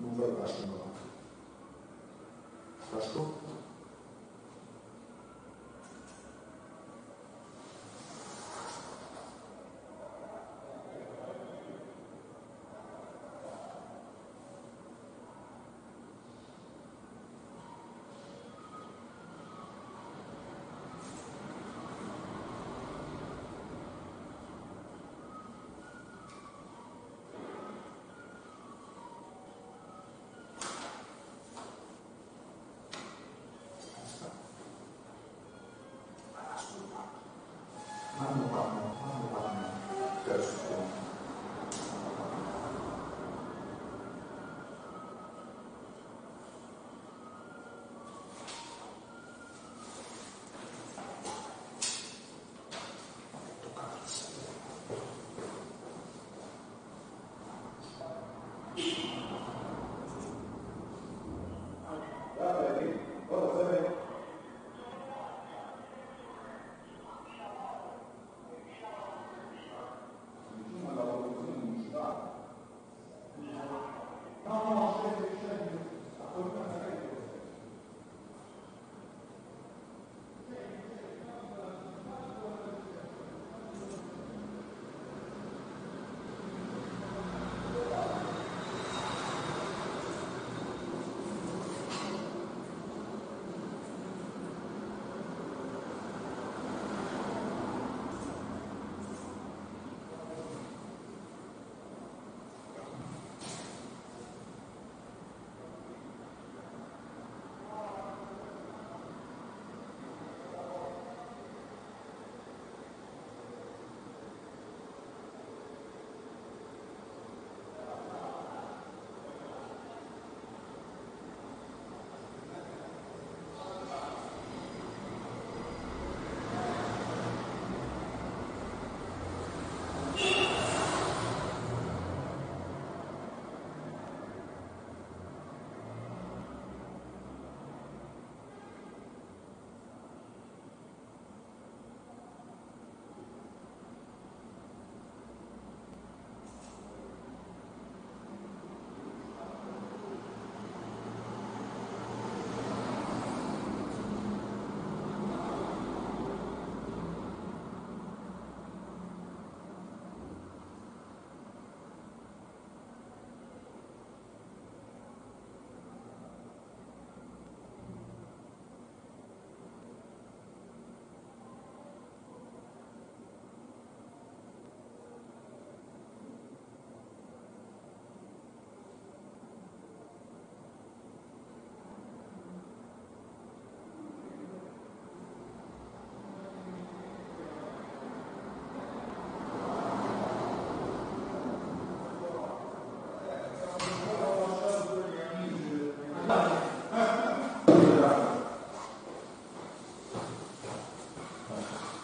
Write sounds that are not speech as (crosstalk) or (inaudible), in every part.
Ну, Мумбарбашинова. Прошу.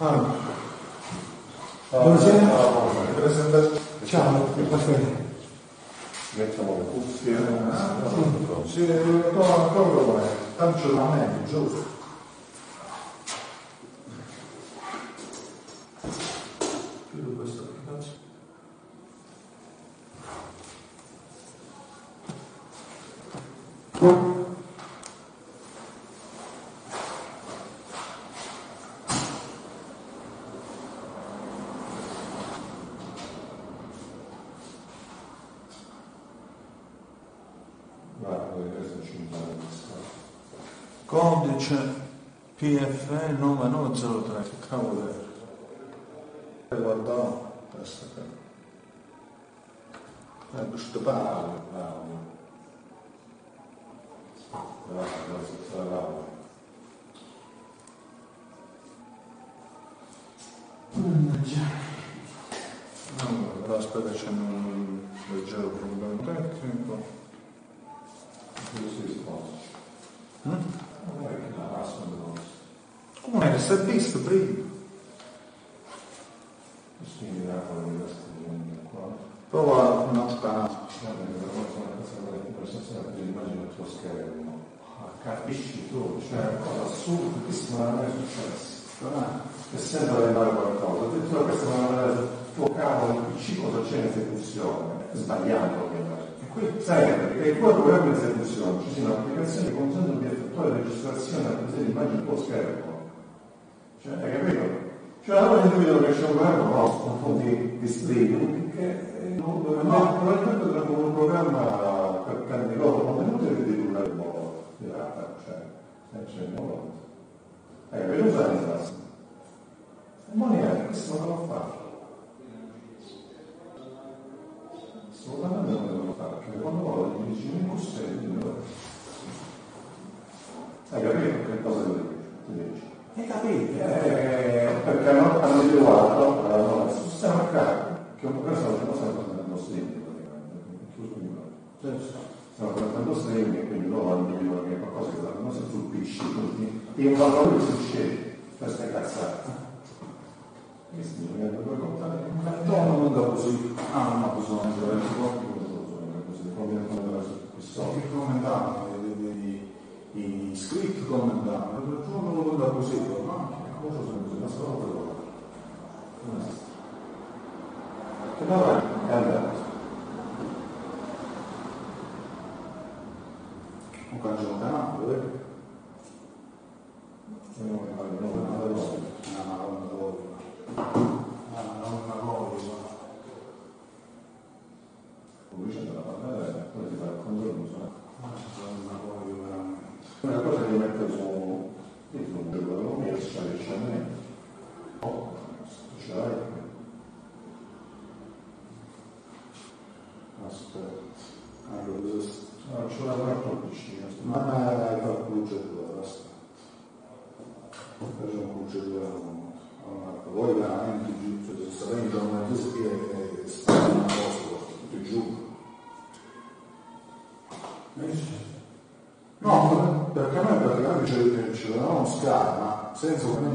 Ah. Buonasera. Ciao, buonasera. Mettiamo le cuffie. Sì, sì. sì. sì. sì. sì. sì. sì. sì. essa pista é para. cioè non lo eh, è venuta la frase e Monica questo non lo fa. Assolutamente non lo fa, perché quando vuole mi dice mi possiedi me lo hai capito che cosa ti dice? E capite? Eh, perché non hanno individuato la loro sistema a che una persona non sa cosa è possibile praticamente. Chiuso di mano stiamo trattando sempre quindi loro hanno detto che qualcosa che la nostra stupisce tutti e un valore succede questa cazzate. e si deve raccontare un non da così ah ma questo non è vero questo è proprio il commentato gli iscritti commentavano il giorno da così ma cosa sono questa storia però good arma senza un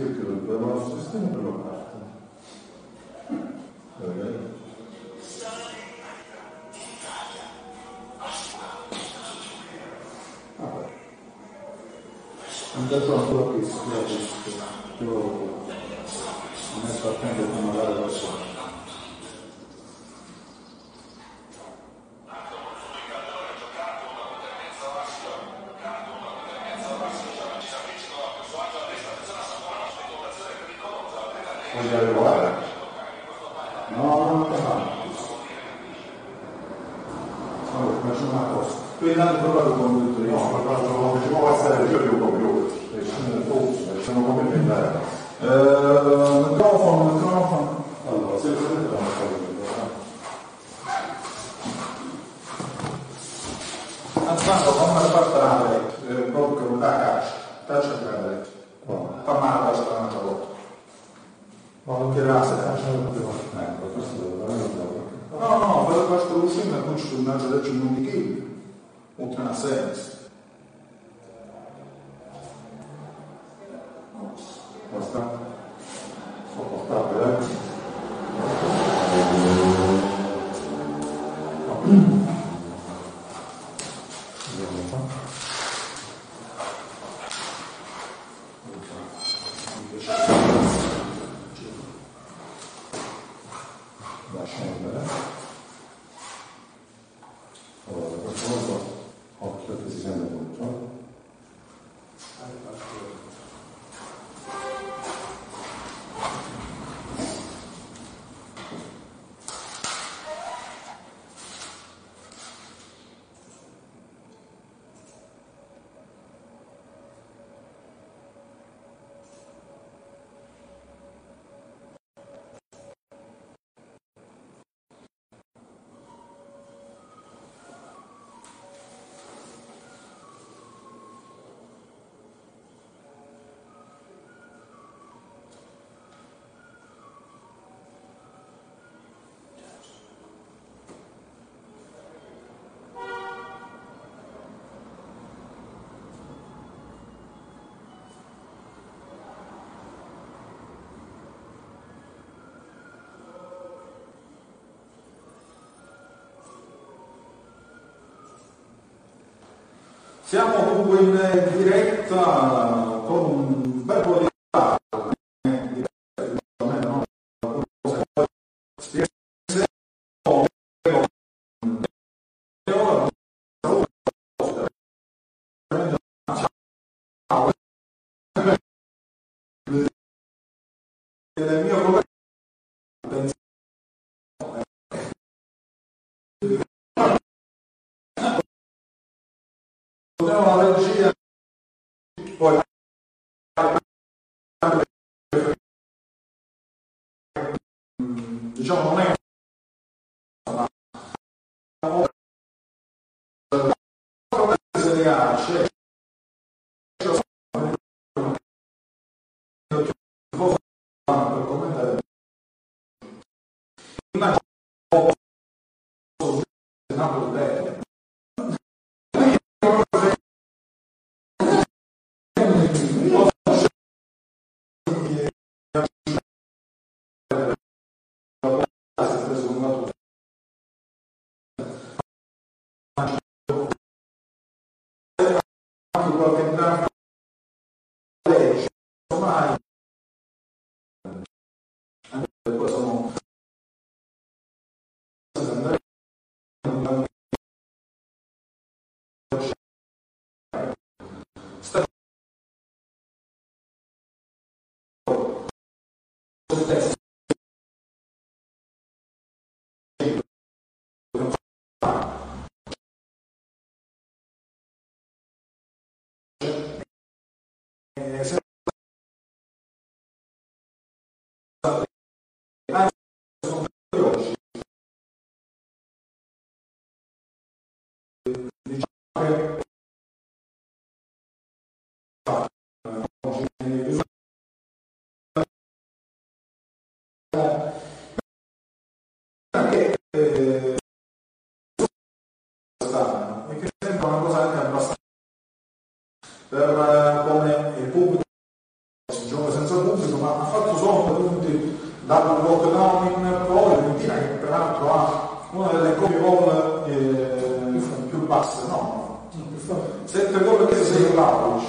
Io credo, ma lo sistema per la parte. Okay. andato a quello che si chiama questo, però nel frattempo come la lasciare. Siamo dunque in diretta poi. Diciamo non è ma Serie A c'è Eh, se- anzi, sono veloci. Diciamo che oggi bisogna-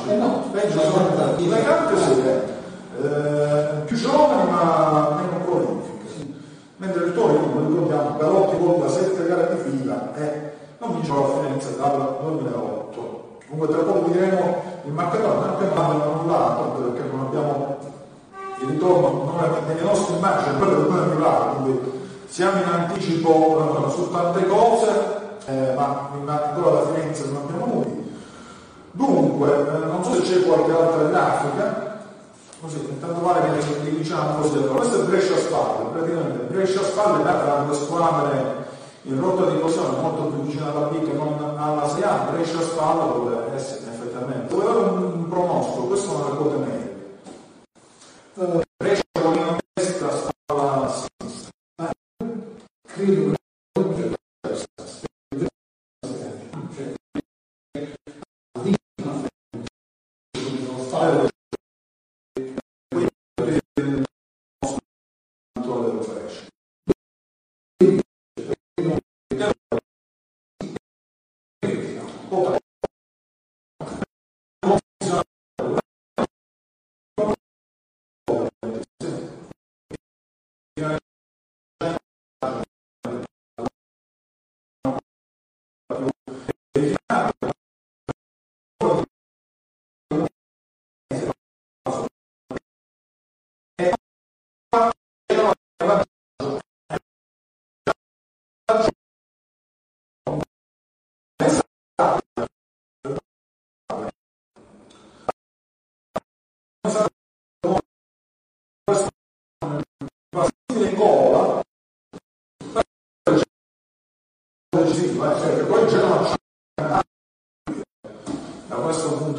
Eh no, peggio sono sono tanti. le carte sì, eh, più giovani ma meno prolifiche. Mentre il Torino, come ricordiamo, Belotti da sette gare di fila e non vince la Firenze dal 2008. Comunque tra poco diremo il marcatore, anche non l'hanno annullato, anche perché non abbiamo il ritorno non è nelle nostre immagini, quello che noi arrivato, quindi siamo in anticipo eh, su tante cose, eh, ma ma ancora da Firenze non abbiamo nulla. Eh, non so se c'è qualche altra grafica, così, intanto vale che li diciamo così. Questo è Brescia Spalle, praticamente Brescia Spalle data da due squadre in rotta di posizione molto più vicina alla B che non alla vediamo, Brescia spalla dove essere effettivamente. Dove un pronostico, questo sono le quote medie. Uh, Brescia con destra spalla a sinistra. Credo 効果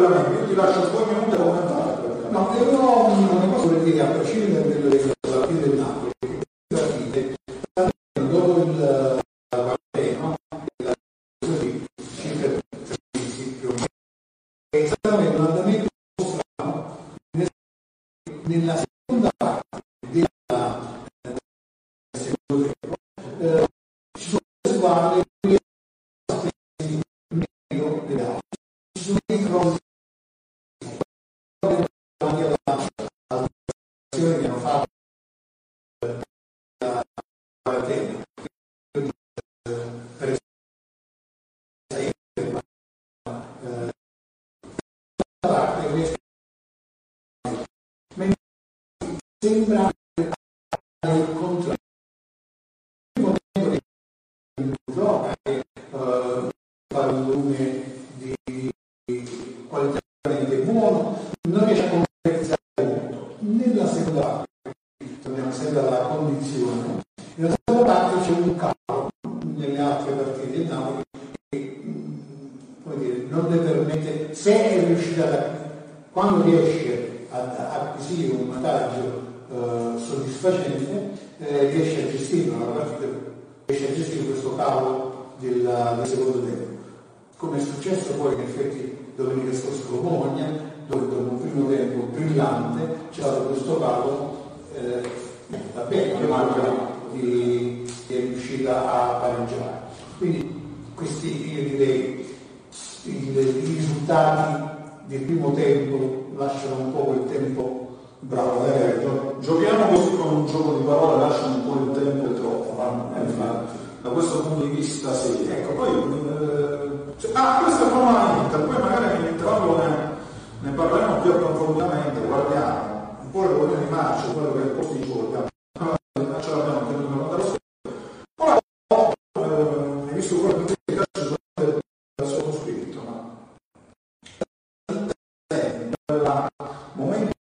regolamento, io ti lascio due minuti a commentare. No, io non posso dire a prescindere delle contrario. Il uh, fare un volume di qualitativamente buono, non riesce a concretizzare molto. Nella seconda parte, torniamo sempre alla condizione, nella seconda parte c'è un calo nelle altre partite del Napoli che dire, non le permette, se è riuscita quando riesce ad acquisire un vantaggio eh, soddisfacente, eh, riesce a gestire una partita, riesce a gestire questo calo del, del secondo tempo. Come è successo poi in effetti domenica scorsa con Bologna, dove dopo un primo tempo brillante c'è stato questo calo, eh, va bene, la di, è riuscita a pareggiare. Quindi questi, io direi, i, risultati del primo tempo lasciano un po' quel tempo Bravo, eh, giochiamo così con un gioco di parole, lasciamo un po' il tempo e troppo, eh, da questo punto di vista sì. Ecco, poi, eh, cioè, ah, questo è formalmente, poi magari nell'intervallo ne, ne parleremo più approfonditamente, guardiamo. Un po' le vogliamo di marcia, quello che è il posto di gioco, ce l'abbiamo tenuto dallo scorso. Ora, eh, visto quello che mi piace dal sottoscritto, ma la momento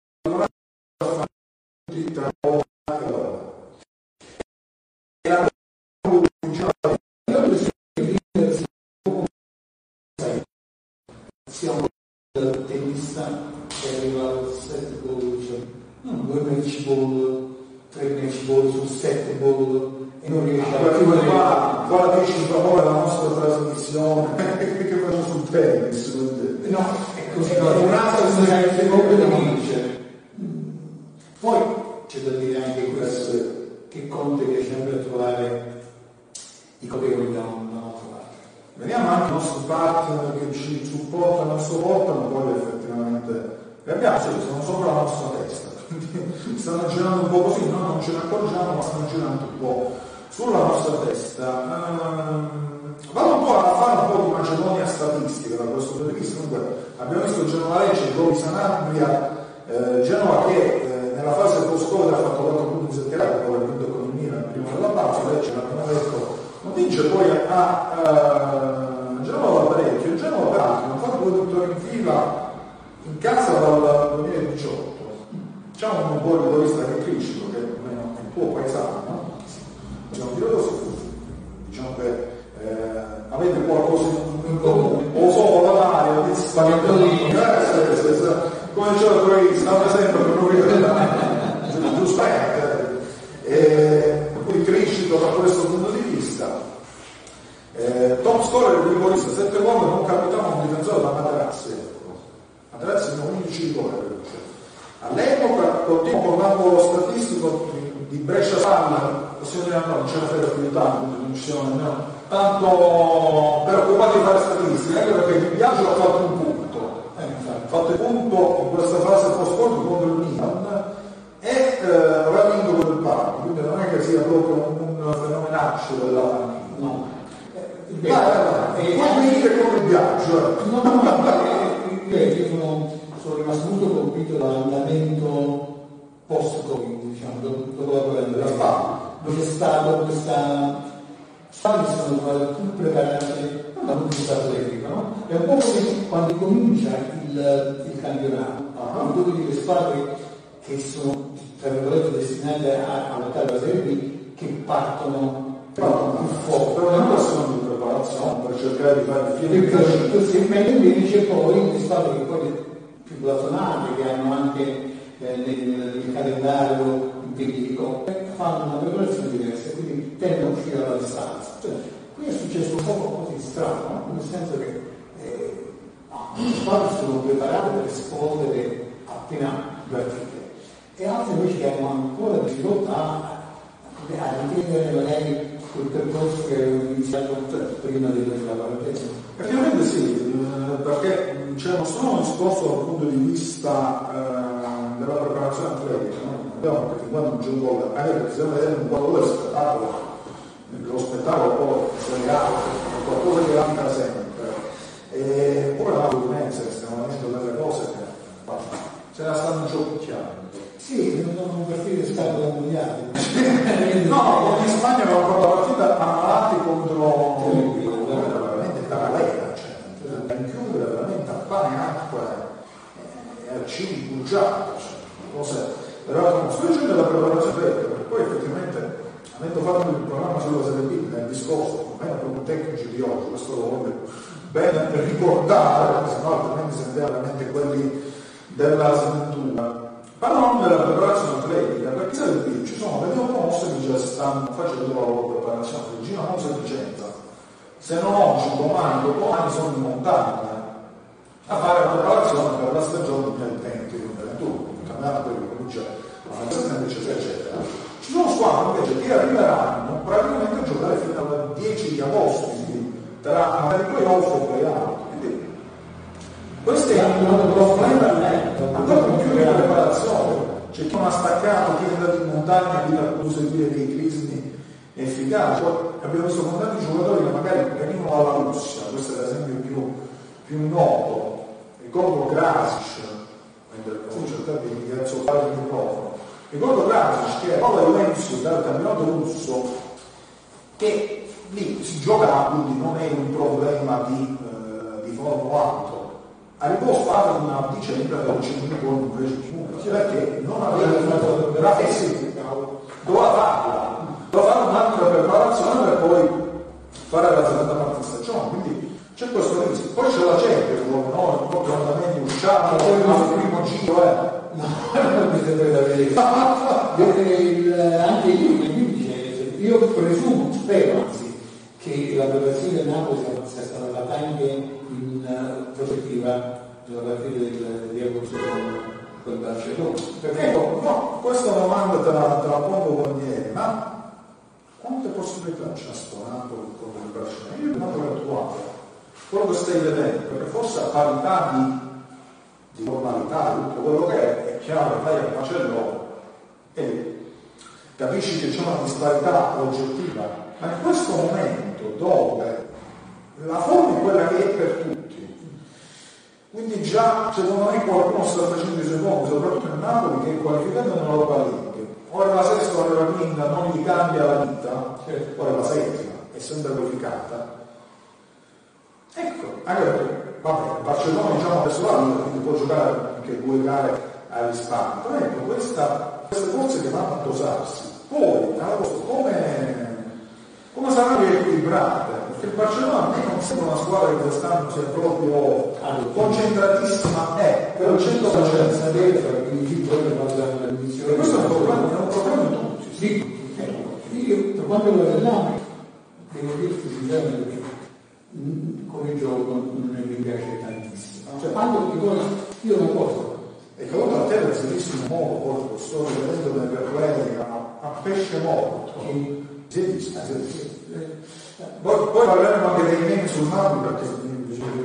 tra uomo e donna. E la siamo dal tennista che arriva al 7 ball, cioè, non due match ball, tre match ball su 7 ball e non riesce a fare qua, qua dici in favore della nostra trasmissione che facciamo sul tennis no, è così, è un'altra cosa che dice poi c'è da dire anche questo, che Conte riesce sempre a trovare i colpevoli da un'altra parte. Vediamo anche i nostri partner che ci supportano e sopportano, poi effettivamente li abbiamo, sì, sono sopra la nostra testa, quindi stanno girando un po' così, noi non ce ne accorgiamo, ma stanno girando un po' sulla nostra testa. Ehm, vado un po' a fare un po' di Macedonia statistica da questo punto di vista. Comunque, abbiamo visto Genova Lecce, Goli Sanabria, eh, Genova che eh, nella fase post-Covid ha fatto 4 punti settimana, poi ha vinto con il Milan prima della pausa, Lecce l'abbiamo detto, non vince poi a uh, Genova va parecchio, Genova peraltro non fa due vittorie in fila in casa dal 2018. C'è un buon motorista che è Crisco, che è il tuo paesano, no? Diciamo, diciamo che eh, avete qualcosa in comune, o solo la Mario, spaghettoni, come c'è la tua stava sempre per non vedere, giustamente, eh, quindi crescito da questo punto di vista. Eh, top scorer di Borissa, 7 gol, non capitava un difensore da Materazzi. Ecco. Materazzi ne 11 gol. All'epoca, continuo con l'angolo statistico di Brescia Salla, possiamo dire no, non ce la fai più tanto, non ci siamo nemmeno tanto preoccupati di fare statistica, anche perché il viaggio ha fatto un punto, eh, fatto il punto in questa fase post-conto contro il Milan e eh, aveva vinto con il Parma, quindi non è che sia proprio un, un fenomenaccio della panchina. No. Eh, vai, vai, finire con il viaggio. Eh. No, no, no, io sono, sono rimasto molto colpito dall'andamento post-Covid, diciamo, dopo la guerra della Spagna, dove c'è stato questa Spagna sono più preparate dal punto di vista tecnico, no? È un po' come quando comincia il, il campionato, uh-huh. dove dire squadre che sono tra virgolette destinate a, a lottare la Serie B che partono più forte, però non sono di preparazione per cercare di fare il film. Così, mentre invece poi le squadre che poi più blasonate, che hanno anche eh, nel, nel calendario empirico, fanno una preparazione diversa, quindi tendono a uscire dalla distanza. Cioè, qui è successo un po' così strano, no? nel senso che eh, le squadre sono preparate per esplodere appena partite e invece che hanno ancora difficoltà a, a riprendere magari quel percorso che avevo iniziato prima della quarantena. Effettivamente sì, eh, perché cioè, non sono un discorso dal punto di vista eh, della preparazione atletica, no? perché quando un gioco anche stiamo vedendo un po' lo spettacolo, lo spettacolo un po' slegato, qualcosa che manca sempre. E poi la che stiamo vedendo delle cose che se la stanno giochicchiando. Sì, non sono partite scatole mondiali. no, in Spagna avevamo fatto la partita ammalati contro veramente parallela, cioè, da chiudere veramente a pane e acqua e a cibi bugiati, cioè, cose però specie della preparazione tecnica, perché poi effettivamente avendo fatto il programma sulla Serie B nel discorso, meno proprio tecnici di oggi, questo lo voglio bene ricordare, perché sennò altrimenti sentiamo veramente quelli della sventura Parlando della preparazione atletica, perché sai ci sono delle mosse che già stanno facendo la loro preparazione, Regina Mosa e Vicenza. Se non oggi, domani, dopodomani sono in montagna a fare la preparazione per la stagione 2020-2021, il campionato quello comincia a settembre, eccetera, eccetera. Ci sono squadre invece che arriveranno praticamente a giocare fino al 10 di agosto, quindi tra magari playoff e playout. Questo è un problema ancora con più di preparazione. C'è chi non ha staccato, chi è andato in montagna lì per conseguire dei crismi efficaci. Abbiamo visto con tanti giocatori che magari venivano dalla Russia, questo è l'esempio più, più noto, ricordo Krasic, mentre ho cercato di fare il microfono, ricordo Krasic che era la Juventus dal campionato russo che lì si giocava, quindi non è un problema di, eh, di Formula 8 arrivò a fare una vicenda per 5 con un preso perché non aveva fatto la sì, doveva farla doveva fare un'altra preparazione per poi fare la seconda parte di stagione quindi c'è questo rischio poi c'è la Champions no? proprio andamenti usciamo al primo giro eh. anche lì io presumo spero anzi che la preparazione del Napoli sia stata fatta anche in prospettiva della partita del, di agosto con Barcellona. Perché ecco, no, questa domanda te la, te la pongo volentieri, ma quante possibilità c'è sto Napoli con il Barcellona? Io il Napoli attuale, quello che stai vedendo, perché forse a parità di, di normalità, tutto quello che è, è chiaro che fai a Barcellona e capisci che c'è una disparità oggettiva, ma in questo momento dove? La forma è quella che è per tutti, quindi già secondo me qualcuno sta facendo i suoi conti, soprattutto in Napoli che è qualificato nella Europa League, ora la sesta, ora la quinta, non gli cambia la vita, ora la settima è sempre qualificata. Ecco, anche perché, vabbè, Barcellona diciamo adesso la quindi può giocare anche due gare a risparmio, però ecco, questa, queste forze che vanno a dosarsi, poi, come, come saranno equilibrate? Perché il Barcellona a me non sembra una squadra che quest'anno sia proprio concentratissima, eh, per il 100%. sapere quindi poi quando la divisione. Questo è un problema, è un problema di tutti. Sì, io per quanto riguarda devo dirti sinceramente che mm, come gioco non mi piace tantissimo. Cioè, quando ti cosa, io una cosa, E che oltre a te è serissimo modo, poi sto rivedendo per play a, a pesce morto. che È visto. Poi, poi parleremo anche dei meme sul Napoli perché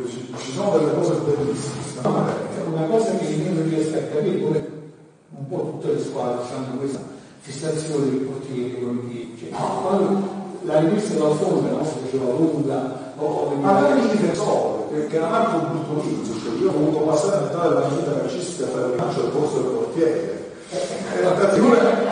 ci, ci sono delle cose bellissime. una cosa che io non riesco a capire, come un po' tutte le squadre hanno questa fissazione del portiere con i cioè, quando la rivista della squadra no, si faceva lunga o, Ma anche il difensore, perché un brutto utilizzo, cioè io ho voluto passare metà della mia vita calcistica per il lancio al posto del portiere. Era,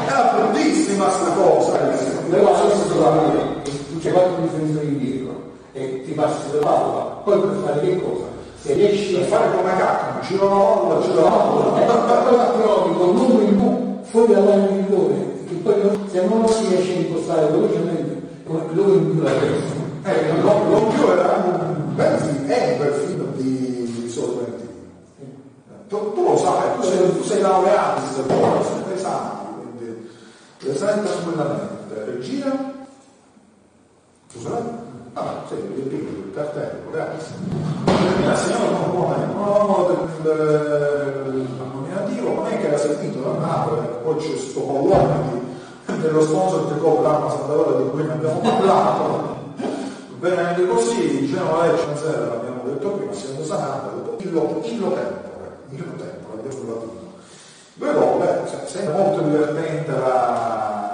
era bruttissima sta cosa. Adesso tu la vedi, tu c'è quattro difensori indietro e ti passi la palla, poi per fare che cosa? Se riesci a fare come cacca, ci la molla, ci la molla. allora trovi con l'uno in più fuori dall'area di rigore, che poi se non si riesce a impostare velocemente, come l'uno in più la persona. Eh, non, non più era un bel film, è un bel film di, di Sorrentino. Tu, tu lo sai, tu sei, tu sei laureato queste cose, sei esami, quindi le sai tranquillamente. Regia? Sai? Ah, sì, il piccolo, il cartello, signora non può mai, no, del, nominativo, non è che era sentito da Napoli, poi c'è sto pollone di, dello sponsor che copre l'Arma Sant'Aurora di cui abbiamo parlato. Bene, anche così, diciamo Lecce 0, l'abbiamo detto prima, siamo sanati, illo, illo tempore, illo tempore, abbiamo latino. Gol, beh, cioè, sembra molto divertente la,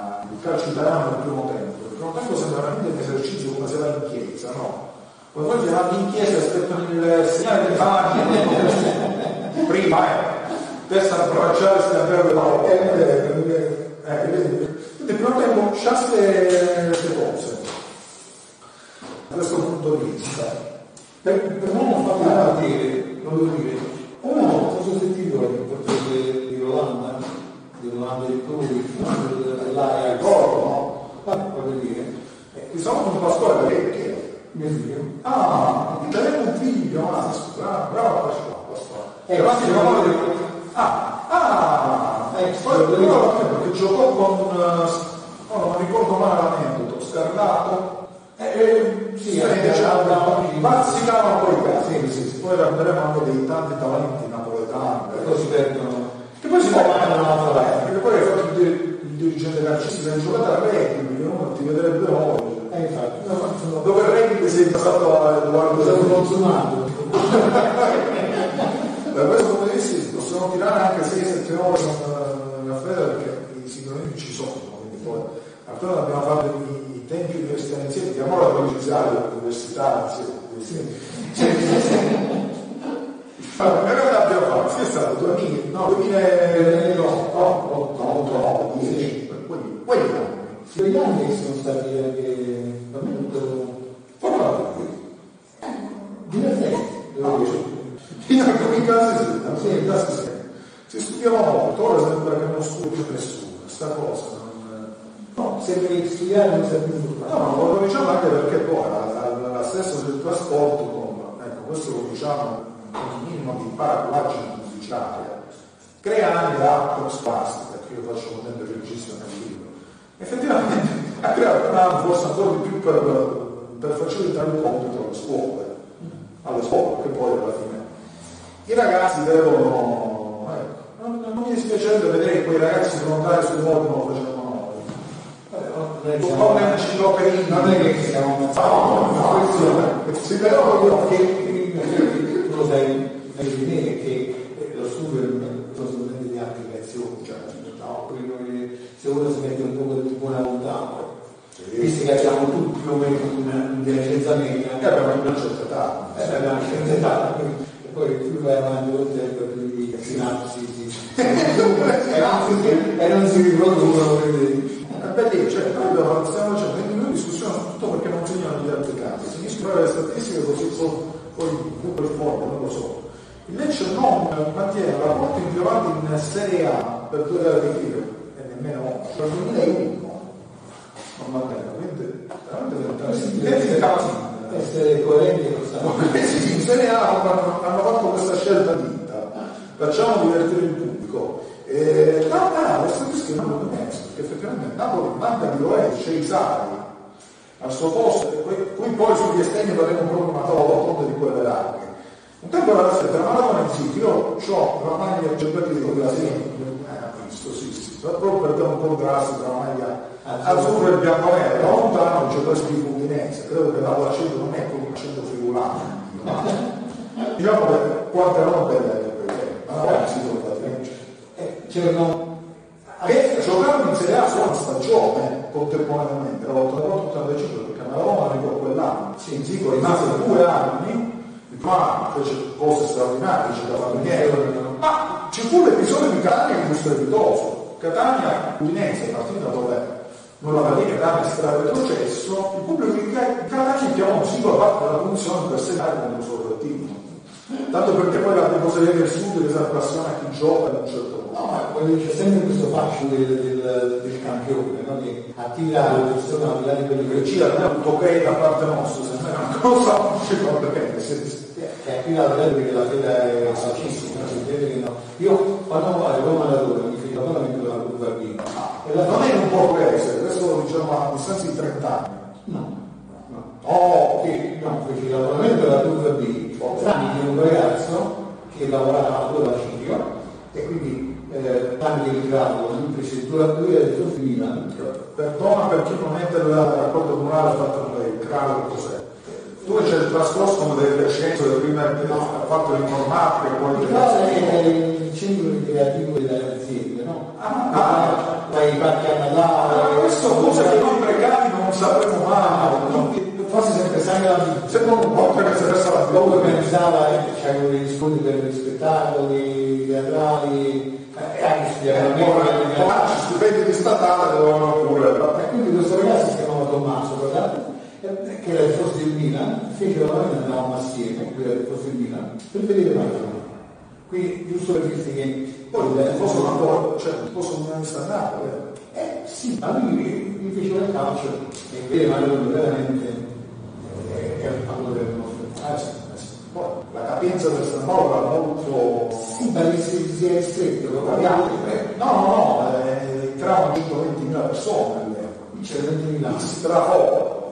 italiano nel primo tempo. Il primo tempo sembra veramente un esercizio come se va in chiesa, no? Poi poi vanno in chiesa e aspettano il segnale di pagina, (laughs) prima, eh, a abbracciarsi a bere la eh, eh, eh, vedi? Quindi il primo tempo sciasse le cose da questo punto di vista. Per, per fatto partire, non devo dire, una volta ho sentito il portiere di Olanda, di Olanda di Crui, dell'area Ricordo, no? ma voglio dire, solito un pastore perché? mio figlio, Ah, ti daremo un figlio, ah, bravo, bravo pastore. Eh, Però si sì, chiamava sì. di- Ah, ah, Eh, poi sì, perché giocò con, eh, oh, non ricordo male l'aneddoto, Scarlato, eh, eh, sì, diciamo, oggi, bazzicavano poi i casi, Sì, sì, sì. poi renderemo anche dei tanti talenti napoletani, si perdono, Che poi si può fare una un'altra perché poi hai fatto il, dir- il dirigente calcistico, hai giocato a rugby, che uno ti vedrebbe oggi. Eh, infatti, no, sono Dove il rugby sei passato a Edoardo sono consumato, Da questo punto di vista possiamo tirare anche 6-7 ore la fede perché i sincronismi ci sono, quindi poi attorno abbiamo fatto i, i tempi universitari insieme, diamo la velocizzare l'università insieme. Allora, che cosa abbiamo fatto? Che è stato 2000, no, 2008, 8, 9, 10, quelli, quelli quegli anni che sono stati anche Parlate qui. divertenti, devo dire. In alcuni casi sì, in alcuni casi sì. Si studiava molto, ora sembra che non studi nessuno, sta cosa non... No, sembra che studiare non sia più importante. No, lo diciamo anche perché poi la, la, la stessa del trasporto, con, ecco, questo lo diciamo un minimo di paraculagine musicale, crea anche l'atto spastica, che io faccio un esempio regista nel. Effettivamente (laughs) ha creato un anno forse ancora di più per, per facilitare il compito alle scuole, alle scuole, che poi alla fine i ragazzi devono, ecco, non, non mi dispiacerebbe vedere che quei ragazzi volontari sul mondo come lo facevano noi. Un po' un'enciclopedia. non è che siamo no, questo si vede proprio che tu lo sai meglio di me che eh, lo studio è uno strumento di applicazione, cioè, no, quello che se uno si mette un po' di visto che abbiamo tutti più o meno un'intelligenza media, E abbiamo una certa età. eh, abbiamo una certa età, quindi- e poi più vai avanti col tempo, più di sinapsi si e non si- riproducono, quindi bellissimo, cioè, noi stiamo facendo 20 minuti di discussione su tutto perché non segnano gli altri casi. Si mischiano le statistiche così poi, Google forte, non lo so. Il Lecce non mantiene rapporti migliorati in Serie A per due gare e nemmeno per il 2001. Non va bene, quindi veramente Questi fantastico. essere coerenti e costanti. Eh sì, Serie A hanno, hanno fatto questa scelta di vita, facciamo divertire il pubblico. E, no, no, le statistiche non lo penso, perché effettivamente Napoli manca di Lorenzo, c'è Isari al suo posto, qui, poi sugli esterni avremo proprio una tavola rotonda di quelle larghe. Un tempo era la Maradona in sito, io ho la maglia cervelli di quella sì, eh, visto, sì, sì, proprio perché è un contrasto tra la maglia azzurra e bianco-nero, da lontano c'è questo di Udinese, credo che l'accento non è come un accento friulano. Diciamo che quante robe belle ma poi si trova Eh, c'erano che giocavano in Serie A su una stagione contemporaneamente, era l'84-85 perché la Roma arrivò quell'anno, Inzico rimase due anni, il primo anno fece cose straordinarie, da fare niente, ma ci fu l'episodio di Catania che fu strepitoso. Catania Udinese, partita dove non la partita Catania era retrocesso, il pubblico di Catania chiamò un singolo parte della commissione per segnare contro il suo rettilineo. Tanto perché poi la tifoseria del sud si appassiona a chi gioca in un certo modo. No, ma poi c'è sempre questo fascio del, del, del campione, no? che attira persone al di là di quello che ci ha dato ok da parte nostra, se non è una cosa non va bene. se- che attira là di che la fede è sacissima, si vede che no. Io quando fare Roma lavoro, mi figlio ancora mi la curva B. E la Non è un po' questo, questo lo diciamo a distanza di 30 anni. No, no. Oh, che no, feci lavoramento della curva B tramite un ragazzo che lavorava a Ciclo e quindi eh, tramite il grado di impresidentura del Milan Perdona per chi non mette il raccordo comunale fatto il cralo cos'è. Tu c'è il trascorso come delle scienze, le prime ha fatto l'informatica, poi Il caso è il centro ricreativo delle aziende, no? Ah, ah. Dai parchi a Ah, Natale, questo cose che noi precari non sapremo mai. forse sempre sai la vita. Sembra un po' che si resta la vita. organizzava, eh, c'erano degli sfondi per gli spettacoli teatrali, eh, e anche studiare Poi stipendi di statale dovevano pure. E quindi questo ragazzo si chiamava Tommaso, guardate, eh, che era il forse del Milan, fece la noi andavamo assieme, qui era il forse del Milan, per vedere Maradona. Quindi giusto per dirti che Poi poi il tifoso un po', cioè il tifoso comunista a Napoli. eh. eh sì, ma lui mi feceva il calcio e Maradona veramente eh, è il valore del nostro Eh sì, eh sì. Poi la capienza del San Paolo era molto Sì, ma si, si è ristretto, lo Capiamo? eh? No, no, no, eh, entravano 120.000 persone all'epoca. C'era 20.000. Si trafò,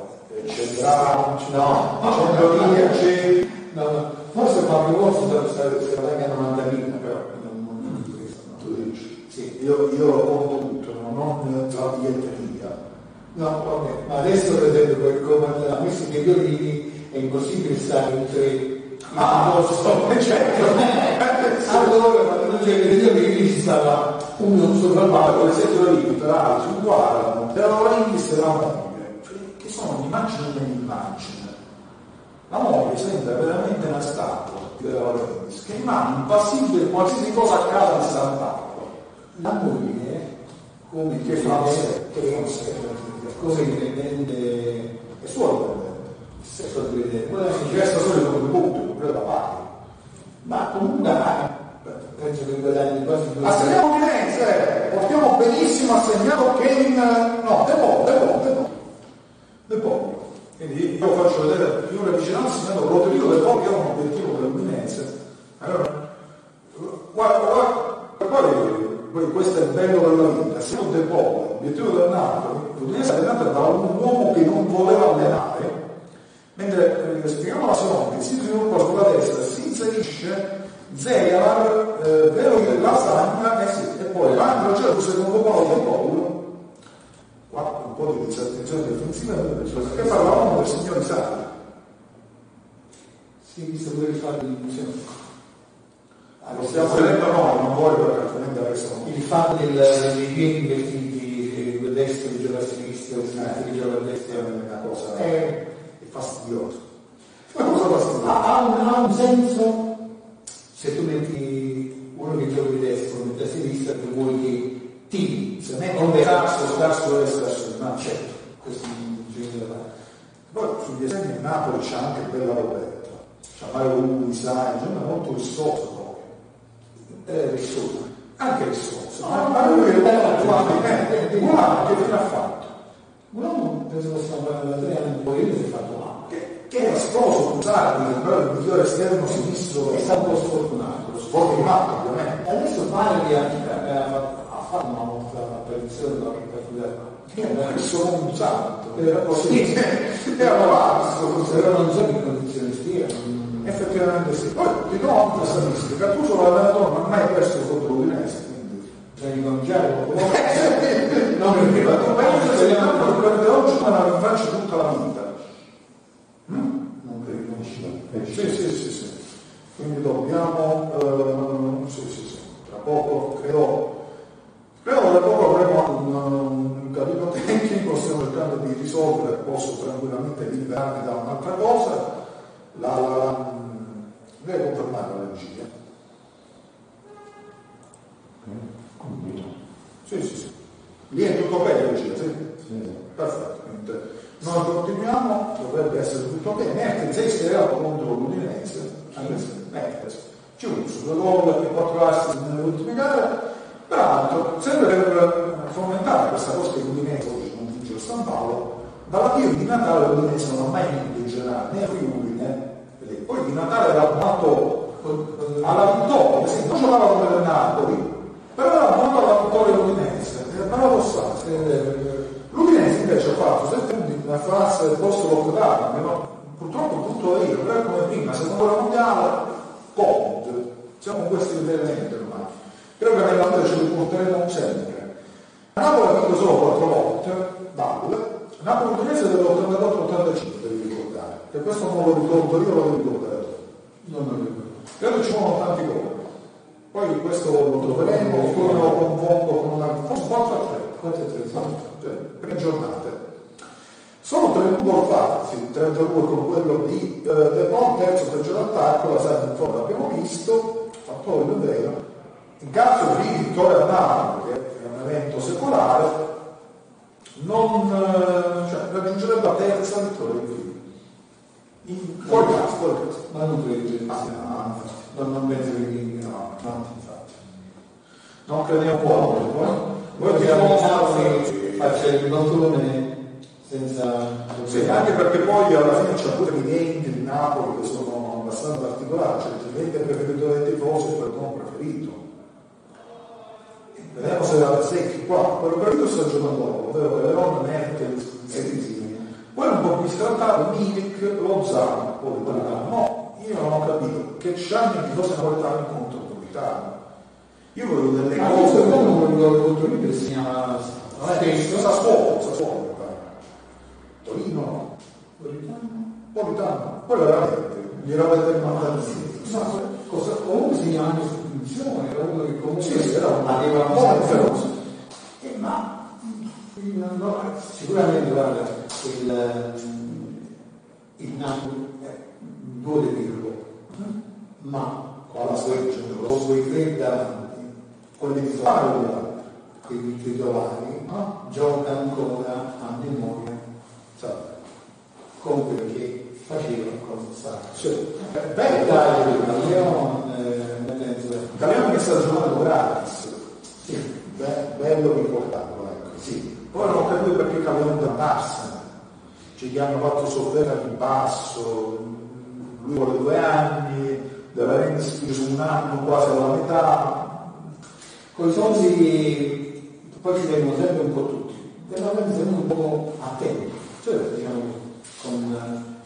c'entrava, No, c'entrava, c'è No, no, forse stare se la venga 90.000, però non. Tu dici, Sì. io, io lo conto tutto, non la biglietteria. No, vabbè, ma adesso per esempio come ha messo i periodi è impossibile stare in tre Ah, lo so, (laughs) certo. allora quando non c'è il periodi ci stava uno sopra Ma l'altro con le settori peraltro si guardano, però e la moglie, cioè, che sono un'immagine dell'immagine. La moglie sembra veramente una statua che rimane impassibile qualsiasi cosa accada di San Paolo. la moglie come Che fa che È sua dipendente. se so di vedere quella Si che resta solo come punto, quella paghi. ma comunque penso che guadagni quasi due Assegniamo Udinese, portiamo benissimo assegnato Kevin, no, De Paul, De Paul, De Paul. De Paul. Quindi io faccio vedere più le vicinanze, assegnato Rodrigo De Paul, che è un obiettivo dell'Udinese. Allora, guarda, guarda, guarda, poi questo è il bello della vita, se io De Paul, l'obiettivo del Napoli, l'Udinese è allenato da un uomo che non voleva allenare, mentre eh, spieghiamo la seconda, che si sviluppa sulla destra, si inserisce Zeyalar, eh, vero che la Santa, eh sì, e poi l'angelo c'è il secondo palo del Paolo, qua un po' di disattenzione difensiva, perché parlavamo del signor Sala. si è visto pure il fatto di diciamo, Lo stiamo vedendo noi, non voi perché altrimenti adesso il fatto del, dei piedi vestiti eh, destra che gioca a sinistra, il sinistra che gioca a destra. È una cosa È, è fastidiosa. Una cosa fastidiosa. ha, ha un, ha un senso se tu metti uno che gioca di destra metti a sinistra tu vuoi che tiri Se metti non un tasso deve essere assolutamente. ma certo fare Poi sugli esempi di Napoli c'è anche Bella Roberta, c'è Mario Luni, sai, c'è una molto risorsa proprio. eh, risolto Anche risorsa. No, ma ma lui è no, Guarda che fine ha fatto. un uomo penso che stiamo parlando da tre anni poi io si è fatto male Che, che è esploso con Sardi, però il migliore esterno sinistro è stato un po' sfortunato matto ovviamente. Adesso che ha, ha- fatto una molta apparizione da partita Sono un santo. Eh, Sì, è avanzato. però non so che condizioni stia non- Effettivamente sì. Poi di nuovo altra statistica, tu solo l'allenatore non ha mai perso contro l'Udinese, quindi. bisogna ricominciare dopo No, perché la tua paese se hanno prende oggi ma la rinfaccia tutta la vita. non riconosci Sì, sì, sì, sì. Quindi dobbiamo, eh, sì, sì, sì, tra poco credo, credo tra poco avremo un, un capitolo tecnico, stiamo cercando di risolvere, posso tranquillamente liberarmi da un'altra cosa, la, la, la deve confermare la regia. Sì, sì, sì. Lì è tutto bene, regia, sì? Perfetto. quindi Noi continuiamo, dovrebbe essere tutto ok. Mertens è schierato contro l'Udinese, anche se Mertens ci messo due gol e quattro assist nelle ultime gare. Peraltro, sempre per fomentare questa cosa che l'Udinese oggi non vince San Paolo, dalla fine di Natale l'Udinese non ha mai vinto in generale, né Friuli né. Poi di Natale era nato alla vittoria, sì, non giocava come il Napoli, però era nato alla vittoria l'Udinese, è paradossale. L'Udinese invece ha fatto 7 punti nella fase post lockdown, no? purtroppo tutto è io, però come prima, secondo la mondiale, Covid, siamo questi elementi ormai. Credo che nella vita ce li porteremo sempre. A Napoli ha vinto solo 4 volte, Ball, Napoli Udinese dell'84-85 devi ricordare, che questo non lo ricordo io, lo devi ricordare non lo ricordo Credo ci sono tanti gol. Poi questo lo troveremo, poi lo convoco con una forse 4 a 3. 4 e 3 Cioè, prime giornate. Sono tre gol fatti, 32 con quello di eh, De Paul, terzo peggior attacco, la serie in fondo abbiamo visto, fattore del vero. In caso di vittoria a Napoli, che è un evento secolare, non eh, cioè, raggiungerebbe la terza vittoria in fila. In quel caso, quel caso. ma non credo Ah, no, non, penso che vinca no, no, infatti. Non crediamo poco. Noi dobbiamo faccia il balcone senza Sì, anche perché poi alla fine c'è pure i denti di Napoli che sono abbastanza particolari, cioè il dente preferito dei tifosi è quello non preferito. Vediamo se la secchi qua, quello preferito sta giocando dopo, ovvero Leon, Mertens e Tisini. Poi un po' bistrattato Milik, Lozano, Politano. No, io non ho capito che c'hanno i tifosi napoletani contro Politano. Io volevo delle cose... questo non lo ricordo contro lui si chiama Stesso, Sassuolo, Sassuolo. Torino no. Politano, quello veramente, gli avete mandato cosa, comunque si chiama su funzione, era uno che comunque Sì, un- aveva un feroce. Eh, ma no, sicuramente guarda, il, il Napoli eh, vuole dirlo, ma Qua la squadra con quei tre davanti, quelli di Fabio, quei titolari, no? gioca ancora a memoria con quello che faceva con Sarri. Sì. Eh, Beh, Bello, dai, Leon, eh, penso, Italiano che sta giocando gratis. sì, Be- bello ricordarlo, ecco. sì, Poi non ho capito perché Cagliano da Tarsena. Cioè gli hanno fatto soffrire di basso, lui vuole due anni, deve avere su un anno quasi alla metà. Con i soldi poi ci vengono sempre un po' tutti, veramente sempre un po' attenti, cioè diciamo con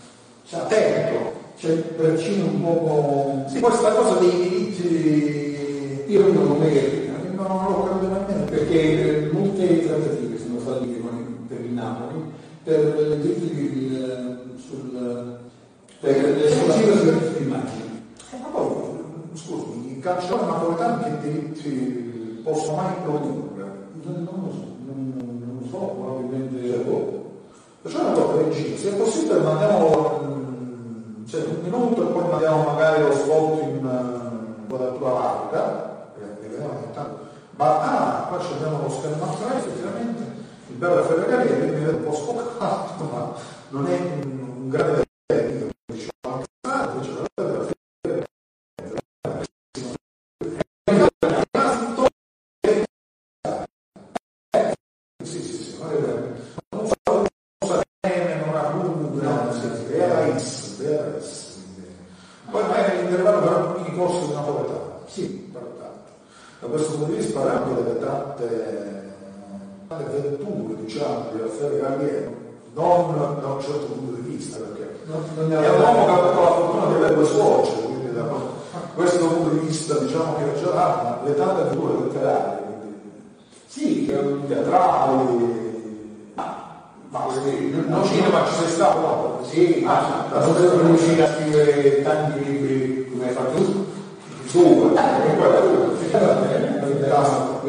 cioè, attento, c'è persino un po'. Sì, poi sta cosa dei diritti Io non è che non, l'ho capito nemmeno. perché eh, molte trattative sono con- per il Napoli per il diritto di, eh, sul per l'esclusiva sull'immagine. Eh, ma poi, scusami, i calciatori napoletani che diritti possono mai produrre? Non, non lo so, non, non lo so, probabilmente Facciamo una cosa se è possibile mandiamo cioè, un minuto e poi mandiamo magari lo svolto in quadratura larga, perché vediamo che intanto. Ma ah, qua ci abbiamo lo schermo a tre, effettivamente, il bello è Ferragari, è un po' sfocato, (laughs) ma non è un, un grande tecnico, diciamo anche tanto, cioè, la sì, sì, sì, non è vero. Non fa bene, non ha nulla, era is, era is. Poi magari l'intervallo farà un mini corso di napoletano, sì, però tanto. Da questo punto di vista parliamo delle tante, tante venture, diciamo, di Raffaele Gallieno, non da un certo punto di vista, perché non, non è un uomo che ha avuto la fortuna di avere due suoceri, quindi da questo punto di vista diciamo che già ha le tante venture letterarie, quindi Sì, teatrali, ma non cinema ci sei stato no? sì, ma non devo riuscire a scrivere tanti libri come hai fatto tu. Tu, eh, quello interessa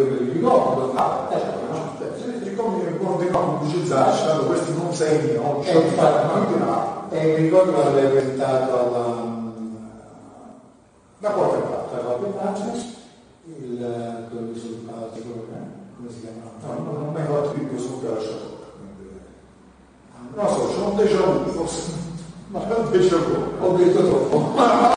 quello di ricordo. Ah, eh, no. Siccome continuiamo a pubblicizzarci, tanto questi non segnano, ci Eh, sono infatti, fatti continuare. E mi ricordo quando l'hai presentato alla, Da qualche parte. alla qualche parte, il, quello di sul palazzo, come si chiama? No, non non mi hai fatto più che sul calcio. Non lo so, c'è un déjà vu, forse. (laughs) Ma un déjà vu. Ho detto troppo. (laughs)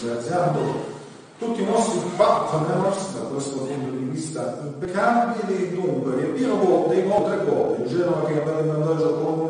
ringraziando tutti i nostri partners da questo punto di vista impeccabili, dunque riempino gol dei gol tre gol, il Genova che va in vantaggio con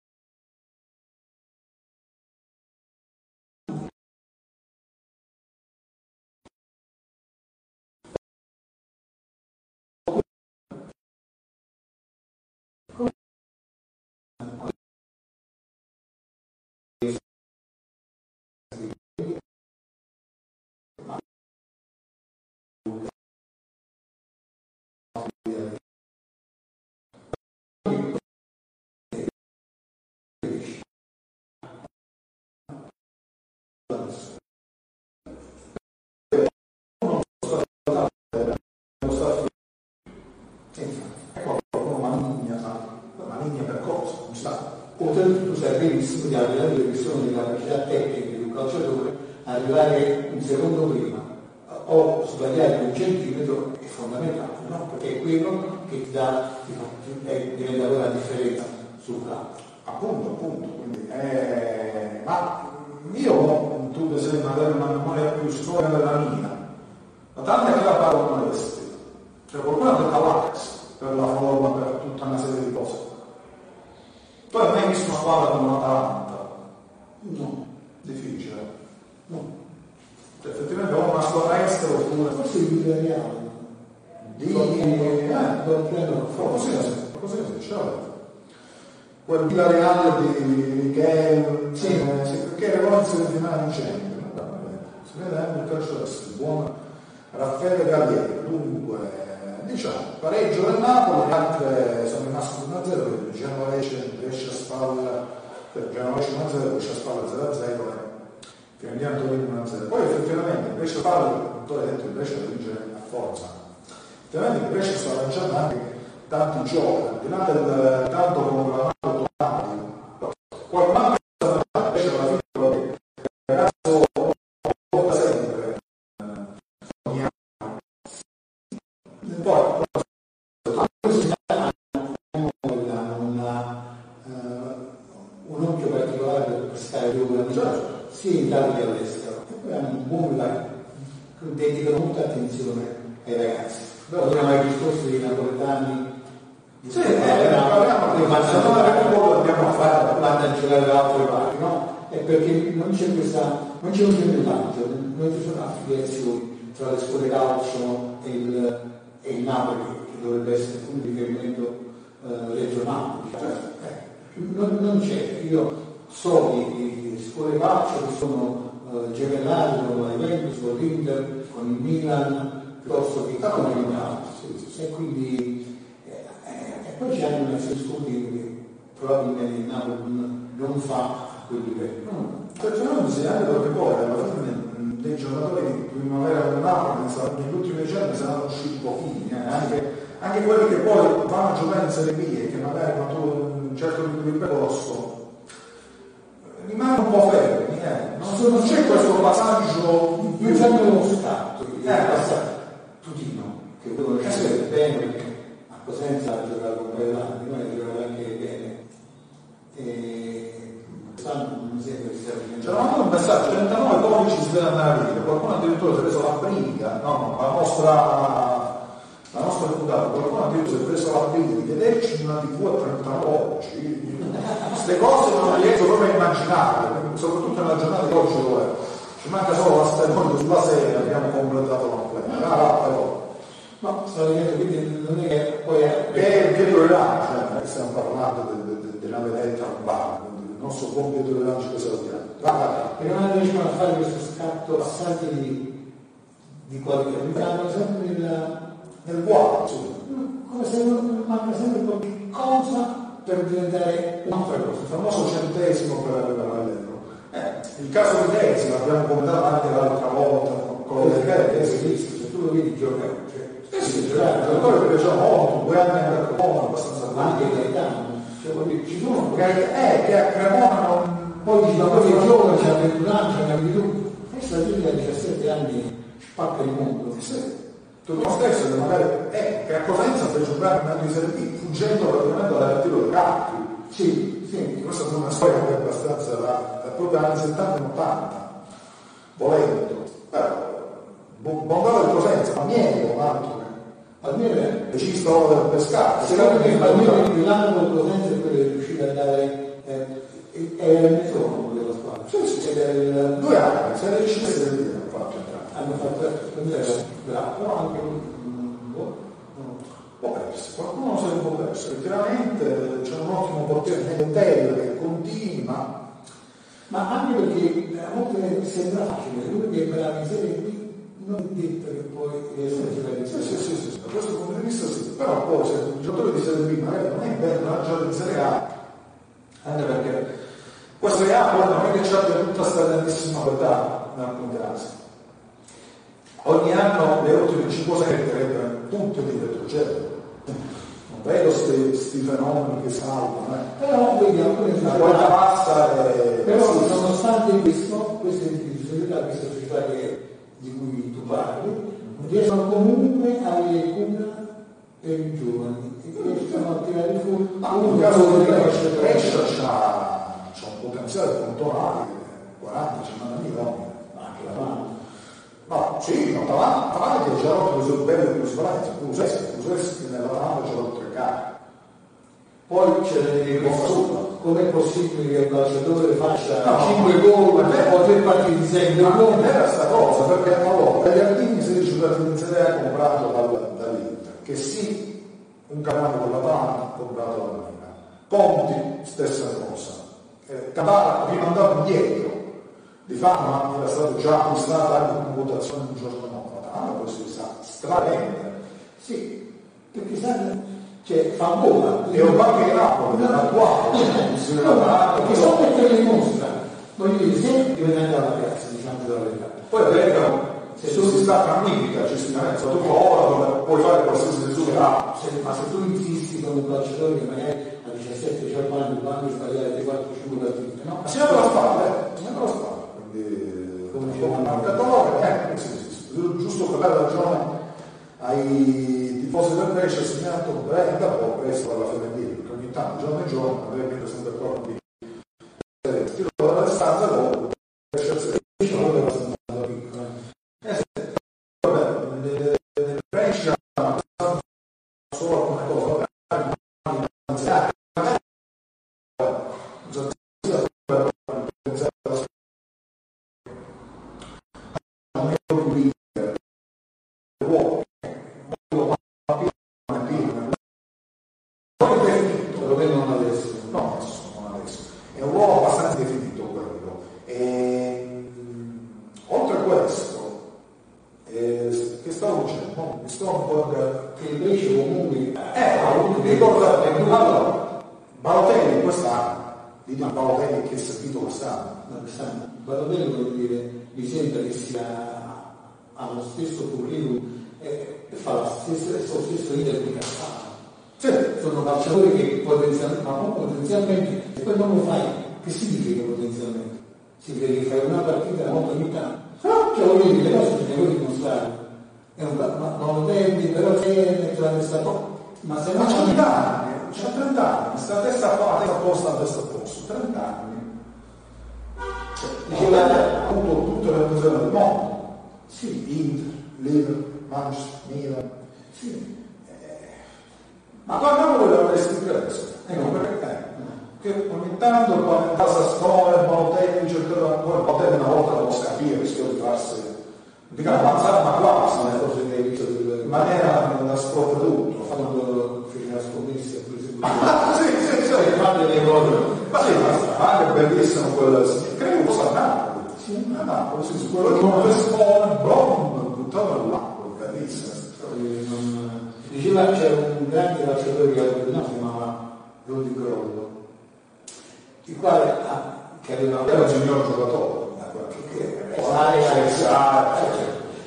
Oltretutto sai benissimo di allenare le persone della capacità tecnica di un calciatore arrivare un secondo prima o sbagliare un centimetro è fondamentale, no? Perché è quello che ti dà, ti fa, ti, diventa poi la differenza sul campo. Appunto, appunto, quindi, eh, ma io, tu sei magari una memoria più storica della mia, ma tante che la parlo vestito. Cioè qualcuno ha detto l'Ajax per la forma, per tutta una serie di cose. Tu hai mai visto una squadra come l'Atalanta? No. Difficile. No. Cioè, effettivamente o una squadra estera oppure... Forse il Villarreal. Di... Eh, Forse così, così, così, certo quel Villarreal di Michele, sì. eh, perché era poi si finale in centro. Si vede anche il calcio adesso, buono Raffaele Gallieri. Dunque, diciamo, pareggio del Napoli, altre sono rimaste 1-0, il Genova riesce a spalla, per Genova 1-0, riesce a spalla 0-0 e andiamo a 1-0. Poi effettivamente il Brescia spalla, tu hai detto il Brescia vince a forza. Effettivamente il Brescia sta lanciando anche tanti giochi, al di là del tanto come la qualcun altro invece alla fine il ragazzo porta sempre ogni anno poi un occhio particolare per quest'area di certo. sia in Italia che all'estero e poi hanno un buon live dedicano molta attenzione ai ragazzi abbiamo i discorsi dei napoletani sì, eh, parliamo di Barcellona dobbiamo fare vanno a giocare da altre parti, no? È perché non c'è questa, non c'è un temperamento, non ci sono affiliazioni tra le scuole calcio e il, e il Napoli, che dovrebbe essere un riferimento eh, regionale. Cioè, eh, non, non, c'è, io so di, di scuole calcio che sono eh, gemellari con la Juventus, con l'Inter, con il Milan, piuttosto che con il Napoli. E quindi poi c'è anche una sezione che probabilmente il Napoli non fa quel livello. No. Perché non bisogna perché poi alla fine dei giocatori di primavera del Napoli negli ultimi decenni saranno usciti pochini, eh? anche, anche, quelli che poi vanno a giocare in Serie B e che magari quando certo di percorso rimangono un po' fermi, eh? non, non c'è questo passaggio più sempre uno stato, eh, passaggio tutino, che devono essere bene Cosenza ha giocato con Bellani, noi ha giocato anche bene. E quest'anno non mi sembra che sia C'era anche un messaggio, 39 codici si deve andare a dire, qualcuno addirittura si è preso la briga, no, la nostra, la nostra deputata, qualcuno addirittura si è preso la briga di vederci in una tv a 39 codici. Queste cose non riesco proprio a immaginare, soprattutto nella giornata di oggi dove ci manca solo la stagione sulla serie, abbiamo completato la completa. Ah, però, No, sto dicendo quindi non è che poi è... Che, che tolleranza, cioè, stiamo parlando della de, de, de vedetta urbana, quindi il nostro compito di tolleranza che salutiamo. Perché non riusciamo a fare questo scatto passante di, di qualità, sempre nel, nel vuoto, come se non manca sempre qualche cosa per diventare un'altra cosa. Il famoso centesimo per, per vederlo. Eh, il caso di Desi l'abbiamo commentato anche l'altra volta con le che esiste, se tu lo vedi giocare, cioè, eh sì, certo, giocatore che piaceva molto, due anni a Cremona, abbastanza anche Gaetano. Cioè, ci sono eh, che a Cremona non... Poi dici, ma poi è giovane, c'ha 21 anni, c'ha capito tu. Questa gente a 17 anni spacca il mondo. Sì. Tu lo stesso che magari eh, che a Cosenza fece giocare un anno di Serie B, fuggendo praticamente dal tiro dei campi. Sì, sì. Questa è una storia che è abbastanza da, da proprio anni 70 e 80, volendo. Però, Bondava del Cosenza, ma niente, altro almeno regista del pescato secondo me almeno il l'anno del Cosenza è quello che riuscire a dare eh, era il metronomo della squadra. Sì, sì, sì. Era Due anni, se cinese del dire, hanno fatto bravo, però anche un po'. Perso, qualcuno si è un po' perso, effettivamente c'è un ottimo portiere Mentel che continua, Ma anche perché a volte sembra facile, lui che in Serie B non è che poi giocare in Sì, sì, sì, sì, da questo punto di vista sì, però poi se un giocatore di Serie B magari non è bello giocata in Serie A, anche perché questa Serie A non è che abbia tutta questa grandissima qualità alcuni casi. Ogni anno le ultime 5 metterebbero tutte di retrocedere. Non vedo questi fenomeni che salvano, eh. Però vediamo come La qualità bassa è... Però nonostante questo, queste istituzionalità, queste società che- di cui tu parli, riescono comunque a avere cura per i giovani e riescono a tirare fuori Ma in uno caso di che Brescia c'ha, un potenziale puntuale, 40-50 milioni. Ma anche la mano. No, sì, no, Tavanti Tavanti ha rotto le sue belle plusvalenze, Kuluseschi, Kuluseschi nell'Atalanta c'ha rotto le carte. Poi c'è dire questo, com'è possibile che un calciatore faccia No, 5 gol, o 3 partite di 6 Ma non era sta cosa, perché allora, Gagliardini 16 partite in Serie A comprato dal- dall'Inter, che sì, un campionato con l'Atalanta comprato dalla Milan. Conti, stessa cosa. Eh, Catara rimandato indietro, di Fama era stato già acquistato anche con votazione un giorno dopo. L'Atalanta poi si sa, stravende. Sì, perché sanno, cioè fa gola. E un banco di Napoli, No, ma perché so perché le mostra, voglio dire, se diventando alla piazza, diciamo la verità. Poi vengono, se tu si sta tranquillità, ci si mette sotto comodo, puoi fare qualsiasi risultato. Ma se tu insisti con un calciatore che magari a 17-18 anni il banco sbagliare 4-5 partite, no? Ma si apre la spalla, eh? Si apre la spalla. Quindi, come dicevo, un marcatore, eh, sì, sì, sì. Giu- giusto per dare ragione ai tifosi del Brescia, segnato Brenda, poi presto alla femminile, perché ogni tanto, giorno e giorno, avrebbe sempre qua di tiro dalla distanza, poi Brescia si Io avevo abbastanza piccola. Vabbè, nel nel Brescia solo alcune cose, vabbè, anziani, magari, non so se per pensare alla sua- non è proprio lì, eh, uomo, molto mattino, poi definito, Perlomeno non adesso. no, adesso, non adesso, è un ruolo abbastanza definito quello. E, oltre a questo, eh, che stavo dicendo? No, mi sto un po' da- Che il Brescia comunque eh, ha avuto dei ricorda, allora, Balotelli quest'anno, di dire Balotelli che è servito quest'anno. Ma quest'anno, Balotelli voglio dire, mi sembra che sia allo stesso curriculum e e fa la stessa, lo stesso iter di Cassano. Sì, Sono calciatori che potenzialmente, ma non potenzialmente, e poi non lo fai, che significa Significa che fai una partita molto ogni tanto. Cioè voglio dire, le cose te le vuoi dimostrare. È un, ma non lo tendi, però c'è tra questa cosa. Ma se no ma non 30 anni, c'ha 30 anni, sta testa qua, testa opposta, a testa opposta, 30 anni. Cioè, Diceva- ha avuto tutte le occasioni del mondo. Sì, Inter, Liverpool, Manchester, Milan. Sì. Ma guardiamo quello avresti preso. Ecco perché eh, che ogni tanto quando in casa scuola, Balotelli, cercava ancora Balotelli una volta lo scapire, rischiò di farsi, dico ammazzare, ma quasi, le eh, cose del in maniera da sprofredutto. quando fece la scommessa e prese Ah, sì, sì, sì. e fate le cose. Ma sì, ma anche bellissimo quel, credo fosse a Napoli. Sì. A Napoli, sì, quello che non rispone, boom, buttato all'acqua, bellissimo. Diceva c'era un grande calciatore che si chiamava Rodi Grollo, il quale ha, che aveva Era un signor giocatore.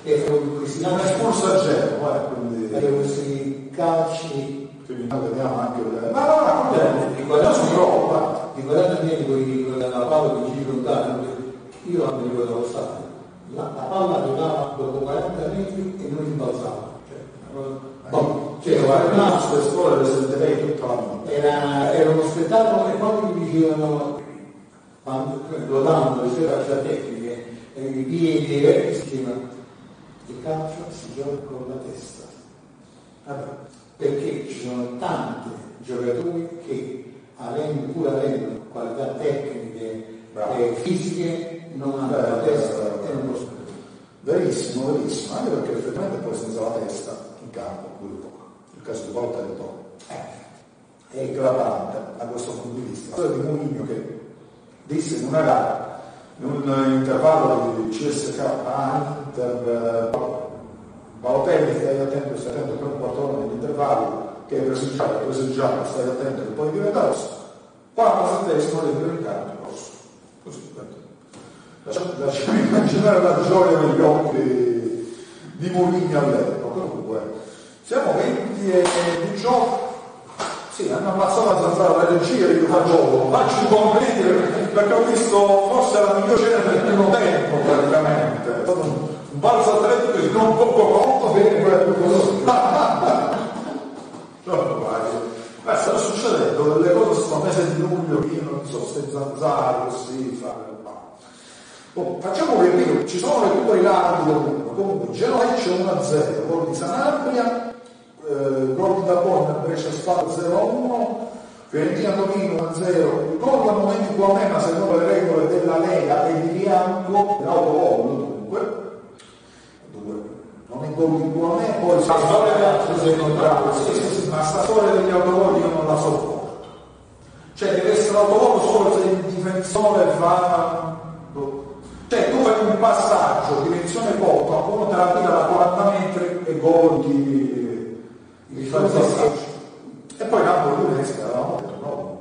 e con questi Non è espulso a Genova, eh, quindi... questi calci Quindi noi vediamo anche il... Ma no, no, no, di no, 40 su prova. di 40 metri con la palla che giri lontano, io non mi ricordo lo stato. La, la palla arrivava dopo 40 metri e non rimbalzava. Cioè, boh, cioè, Cioè, guarda, no, io su queste scuole le sentirei tutta la vita. era, era uno spettacolo e poi mi dicevano, quando lo danno le sue capacità tecniche, e i piedi, e si diceva, il calcio si gioca con la testa. Vabbè. Perché ci sono tanti giocatori che avendo, pur avendo qualità tecniche e fisiche, non hanno la Eh, testa eh, e non possono. Verissimo, verissimo, anche perché effettivamente poi senza la testa in campo pure poco. Il caso di Volta e Toro. È eclatante da questo punto di vista. La storia di Mourinho che disse in una gara, in un intervallo di CSK a Inter, eh, Balotelli stai attento, stai attento per un quarto d'ora nell'intervallo, che hai preso il giallo, hai preso stai attento che poi diventa rosso. Quando settesimo dentro il campo rosso. Così, lasciamo (laughs) immaginare la gioia negli occhi di Mourinho all'epoca. Comunque, siamo 20 e 18. Sì, hanno ammazzato la zanzara la regia, io faccio, faccio i complimenti perché- ho visto forse la miglior scena del primo tempo praticamente. È stato un, un balzo atletico di non poco conto bene quello. No, guardi. Ma stanno succedendo delle cose sto mese di luglio io non so, queste zanzare così, fare. Oh, facciamo che dico, ci sono recuperi rapidi comunque, comunque Genoveccio 1-0, gol di Sanabria, eh, gol di Dabon, Brescia Spada 0-1, Fiorentina Torino 1-0, gol al momento di Guamena secondo le regole della Lega e di Bianco, l'autogol dunque, Dunque, non è gol di Guamena, poi La storia sì, sì, sì, ma sta storia degli autogol io non la sopporto. Cioè deve essere autogol solo se il difensore fa... Cioè tu fai un passaggio, direzione volta, uno te la tira da 40 metri e gol di, di passaggio. E poi Napoli Udinese avevamo detto no,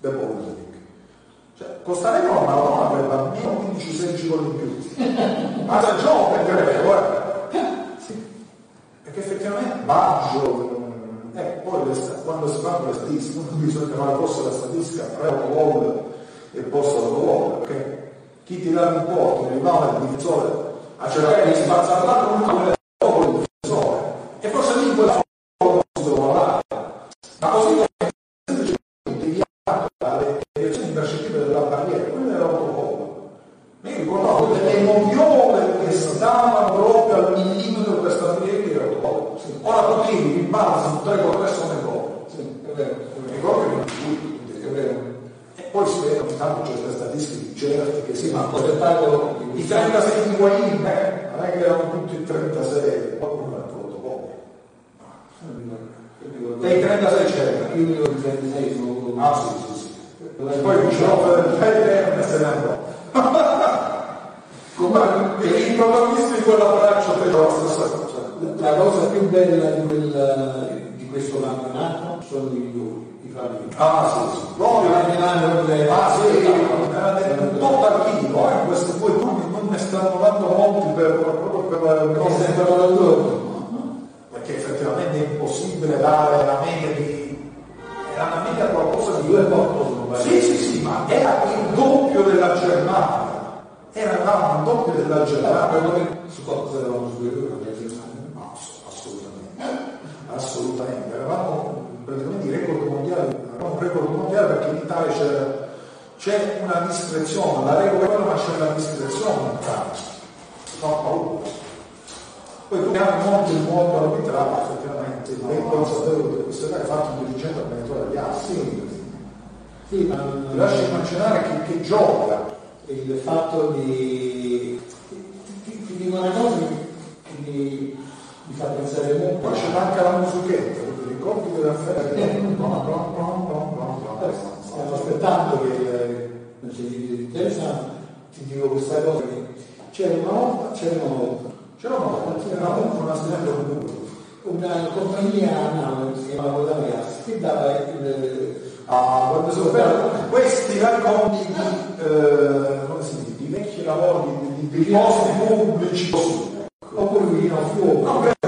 The Ball Cioè, Costa-Rica non Maradona avrebbe almeno 15-16 gol in più. (laughs) Ma giovane credo, guarda. Sì. Perché effettivamente Baggio, mm, eh, poi le quando si fanno le statistiche, non bisogna fare forse la statistica, tre gol e posto gol, perché chi tirava in porto, arrivava il difensore a cercare di spazzare con dopo il difensore. E forse lì in quella foto si doveva dare. Ma così come deviato dalle direzioni impercettive della barriera, quello era l'autogol. Mi ricordavo delle moviole che stavano proprio al millimetro per stabilire che era autogol. Sì. Ora tu tiri, rimbalzi, un 3 con 3 sono. Sì, è vero, è Mi vero. ricordo che non tutti, È vero. E poi si vedono intanto certe statistiche certe che Sì, ma il spettacolo di i 36 di Guain, eh, non è che erano tutti i 36, qualcuno ha fatto poco. E i 36 c'erano. Io ricordo il 36 sono Ah sì, sì, sì. Poi dicevano del Fede e se ne andò. Comunque, i protagonisti di quella braccia fecero la stessa cosa. La cosa più bella di, quel, di questo campionato sono i gol, i favori. Ah sì, sì. Proprio Ah sì, era po' partito, eh, questi due turni non ne stanno dando molti per, proprio per cose sempre loro perché effettivamente è impossibile dare la media di era una media qualcosa di due porto sì sì sì ma era il doppio della Germania. Era un doppio della Germania. Noi su cosa eravamo su due assolutamente. Assolutamente. Eravamo praticamente i record mondiali eravamo un record mondiale perché in Italia c'era c'è una discrezione la regola è quella ma c'è una discrezione in calcio fa paura poi tu hai molto il mondo arbitrale, effettivamente, ben consapevole di queste cose, hai fatto un dirigente allenatore agli altri. Sì, ma Ti lascio immaginare che, che gioca. il fatto di... Ti, dico una cosa che mi, mi fa pensare Poi molto. c'è manca la musichetta, ricordi della fede? Stiamo aspettando che il consiglio di difesa ti dico questa cosa c'era una volta, c'era una volta, C'era una volta, c'era una comunque. una compagnia a Napoli, si chiamava Ragazzi, che dava il... Ah, quando sono bello, questi racconti di, eh, come si dice, di vecchi lavori, di, di, di posti pubblici oppure vicino al fuoco.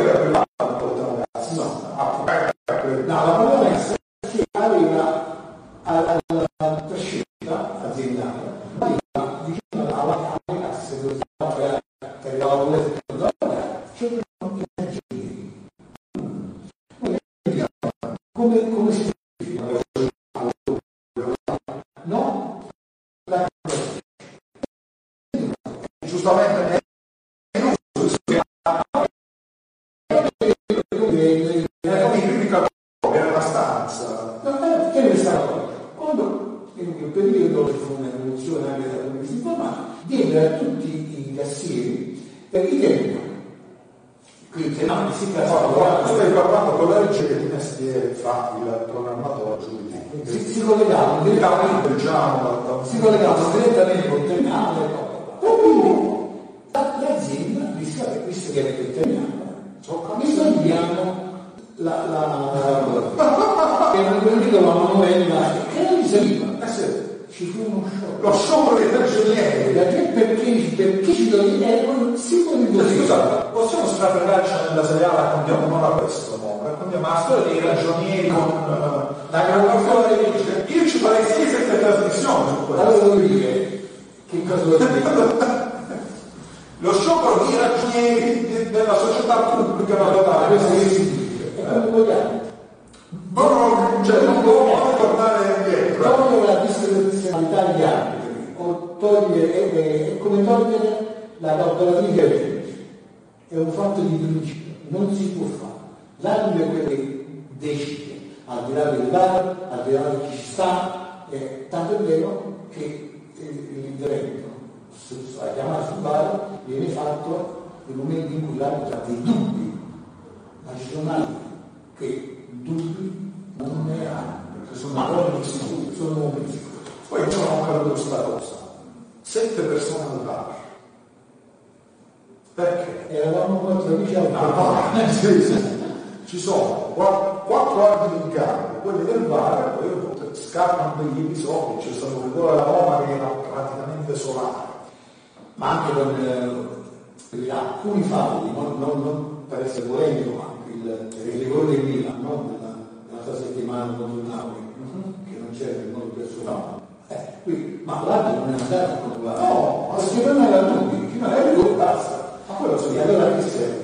Si collegavano direttamente col terminale e quindi la- l'azienda disse vabbè, visto che avete il terminale, risolviamo la, la, che la manovella che non gli serviva. Eh sì, Ci fu uno sciopero. lo sciopero dei cancellieri. Perché, perché, perché ci toglievano singoli Eh, così. Scusate, possiamo strafregarci nella seriale raccontiamo non a questo raccontiamo la storia dei ragionieri con eh, la calcolazione dei leggi. Io ci farei 6-7 trasmissioni su questo. Allora devo dire che cosa vuol dire? Lo sciopero dei ragionieri de- della società pubblica Ma naturale. questo significa? È come vogliamo. Non, cioè, non può tornare indietro. Togliere la discrezionalità agli arbitri o togliere, è, come togliere la calcolatrice ai leggi. È un fatto di principio, non si può fare. L'arbitro è quello che decide, al di là del VAR, al di là di chi ci sta, eh, tanto è vero che l'intervento la chiamata sul VAR viene fatto nel momento in cui l'arbitro ha dei dubbi, ma ci sono altri che dubbi non ne hanno, perché sono uomini sicuri, sono uomini sicuri. Poi io non ho capito questa cosa. Sette persone al bar. Perché? Eravamo quattro amici al bar. (laughs) Ci sono qua- quattro arbitri di campo, quelli del bar, poi scappano degli episodi, c'è stato un gol alla Roma che era praticamente solare. ma anche con eh, alcuni falli, non, non- non per essere polemico, ma il, il rigore del Milan, no? della, dell'altra settimana contro il Napoli, che non c'era il modo per suo eh, qui, ma l'altro non è andato a controllare. No, ma se non era tutti, chi non era gol basta. Ma quello sì. Allora che serve?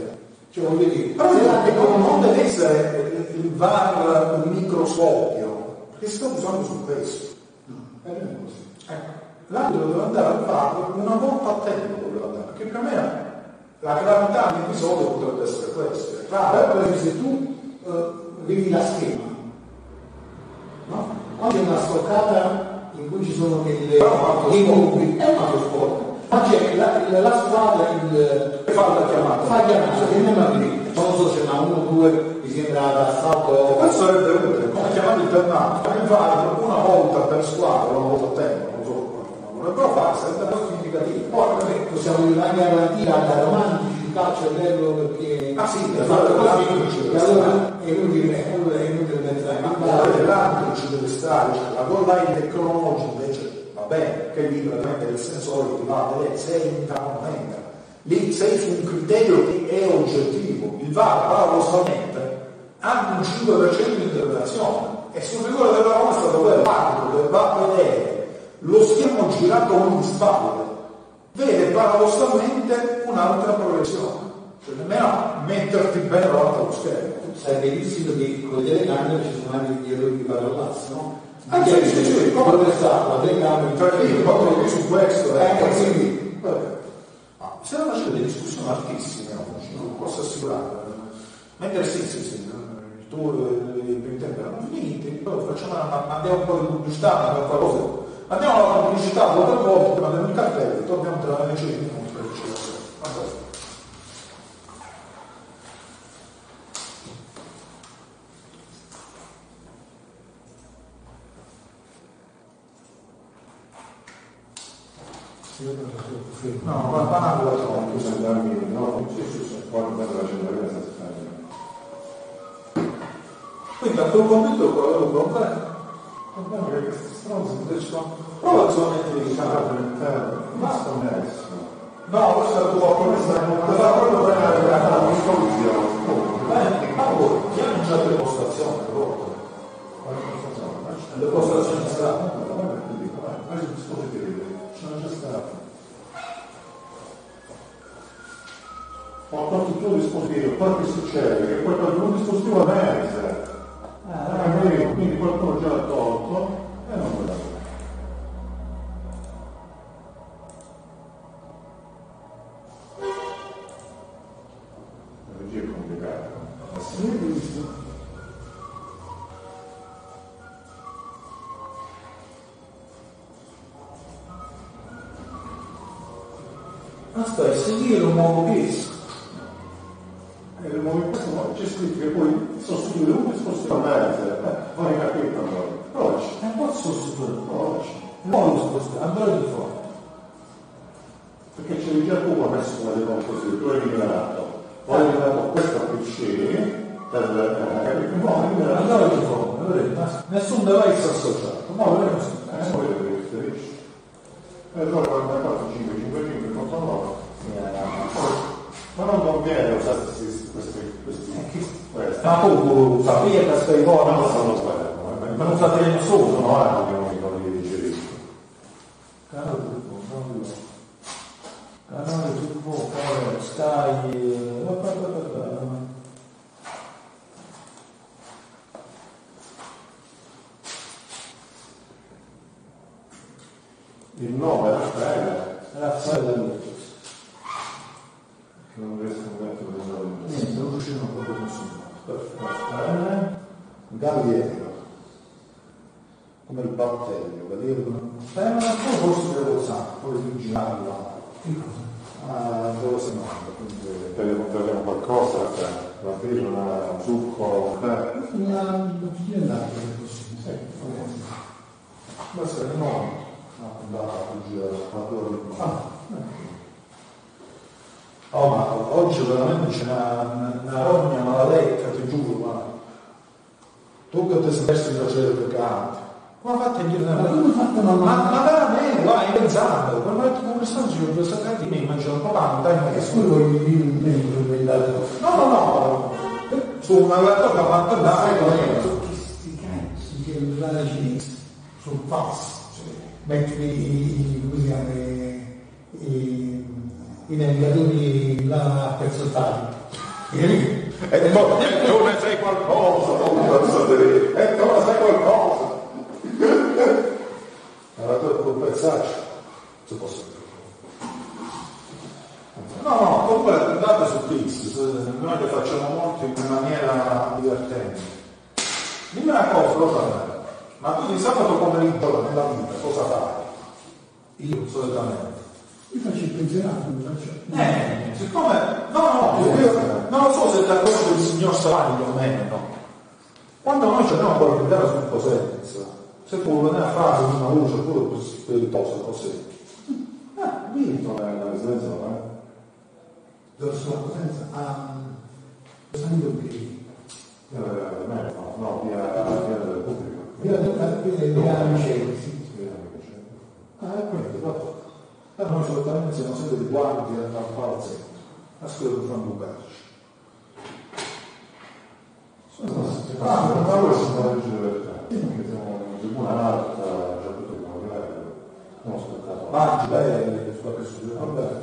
Cioè voglio dire, Però non, non deve essere il, VAR un microscopio, perché si sta usando su questo. Eh, è così. Ecco, l'arbitro deve andare al VAR una volta a tempo doveva andare, perché per me la gravità dell'episodio potrebbe essere questa. È chiaro, per esempio, se tu eh, vedi la schema, no? Oggi è una stoccata in cui ci sono delle, Però è un altro sport. Ma c'è la, la- squadra, il, Che fa la chiamata. fa chiamata, che a vedere. Non so se una uno o due, mi sembra da salto. questo sarebbe utile, come chiamare il il VAR una volta per squadra, una volta a tempo, non so qualcuno vorrebbero fare, sarebbe significativo. Poi possiamo dire anche avanti da romantici, calcio è bello perché Ah, sì, è fatto così, e allora è inutile, è inutile mettere Ma l'arbitro ci deve stare, cioè, la goal line tecnologica bene, perché lì praticamente il sensore ti va a vedere se entra o non entra. Lì sei su un criterio che è oggettivo. Il VAR paradossalmente ha un 5% di interpretazione e sul rigore della Roma è stato quello l'arbitro che va a vedere lo schermo girato ogni spalle vede paradossalmente un'altra progressione. Cioè nemmeno metterti bene davanti allo schermo. sai benissimo che con le telecamere ci sono anche gli errori di parolazzo, no? Sì, sì, sì, come- dove sta la telecamera? Cioè, io proprio su questo, eh, Eh, quindi. Ma se non c'è delle discussioni altissime oggi, non posso assicurare. Mentre sì, sì, sì, il tuo primi tempi erano finiti, poi facciamo una, mandiamo un po' di pubblicità, mandiamo qualcosa. Mandiamo la pubblicità o tre volte, mandiamo il cartello, torniamo tra le 10 minuti per il Vabbè. No, ma ma non la trovo. Tu sei andarmi, no, sì, sì, sì, poi per la centralina sta scrivendo. Quindi a quel momento quello è un. Il problema è che questi stronzi Adesso, prova a solamente di stanno diciamo. all'interno, ma sto messo. No, questo è un po' come sta, non fa proprio bene la soluzione. Ma voi, chi hanno già le postazioni? Le postazioni strane. Ma il dispositivo sono già stato. Ho tolto il tuo dispositivo, poi che succede? Che poi tolto un dispositivo emerge. Ah, vedi, quindi qualcuno già l'ha tolto e non me l'ha dato. La regia è complicata. Aspetta, seguire lo muovo peso. E lo muovo in questo modo, c'è scritto che poi sostituire uno e spostare mezzo, poi capito allora. Oggi, non posso sostituire oggi. Non lo spostare, andrò di fuori. Perché c'è già tu ha messo come delle così, tu hai migliorato, poi hai migliorato questo PC per capire No, andava di fuori, nessun device associato. No, non è così. Eh, poi lo riferisci. E allora 44, 5, 5, 5, contro 9. Ma non conviene usare questi, questi, questi, questi. Ma tu sapevi che stai fuori? Non sono sbagliato, ma non sapete nessuno. E noi solitamente siamo sempre di guardia al palazzetto, a scuola di Franco Berci. Ah, ma noi siamo la legge di verità. Perché siamo in tribuna alta, già tutto il livello. Non aspettato. Maggi, belli, qualche studio, vabbè.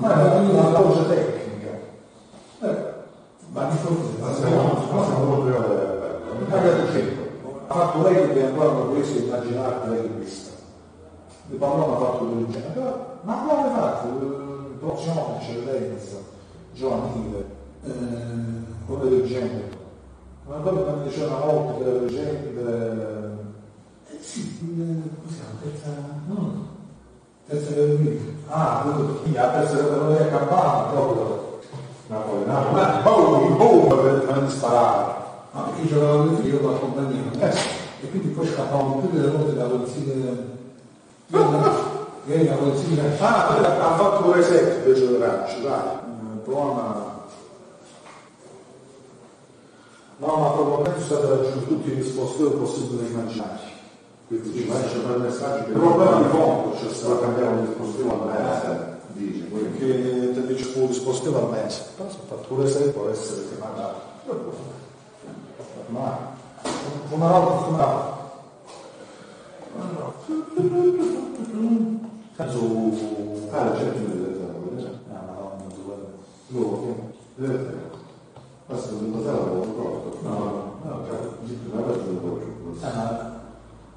Ma Ma è una cosa tecnica. Eh, ma di fronte Ma a siamo siamo proprio Magari certo. Ha fatto lei che ancora non potesse immaginare che lei vista. Il pallone ha fatto del genere. Ma come ha fatto? Il prossimo eccellenza, giovanile, eh, come del genere. Ma poi quando diceva una volta che le leggende eh, sì, come si chiama? Terza... no, terza categoria. Ah, quello perso la categoria campana proprio. Napoli. Ma boom, boom, per sparare. Ma perché giocavano figlio con la compagnia. Eh. E quindi poi scappavano più delle volte da polizia che la polizia Ah, ha fatto pure sette invece del rancio, dai. Eh, Buona. No, ma probabilmente sono stati raggiunti tutti i dispositivi possibili e immaginari. Quindi Sì, ma c'è per messaggio che Il problema di fondo c'è se stato. lo cambiamo il dispositivo al mese, dice, Perché ti dice fu dispositivo al mese. Però se fa pure sei può essere che magari. Ma fumarò, fumarò. Su... Ah, la gente deve vedere. Ah, madonna, due. Loro, vedete? Questo è un hotel avevo ricordo. No, no, ok. Non avete un po'. Eh, ma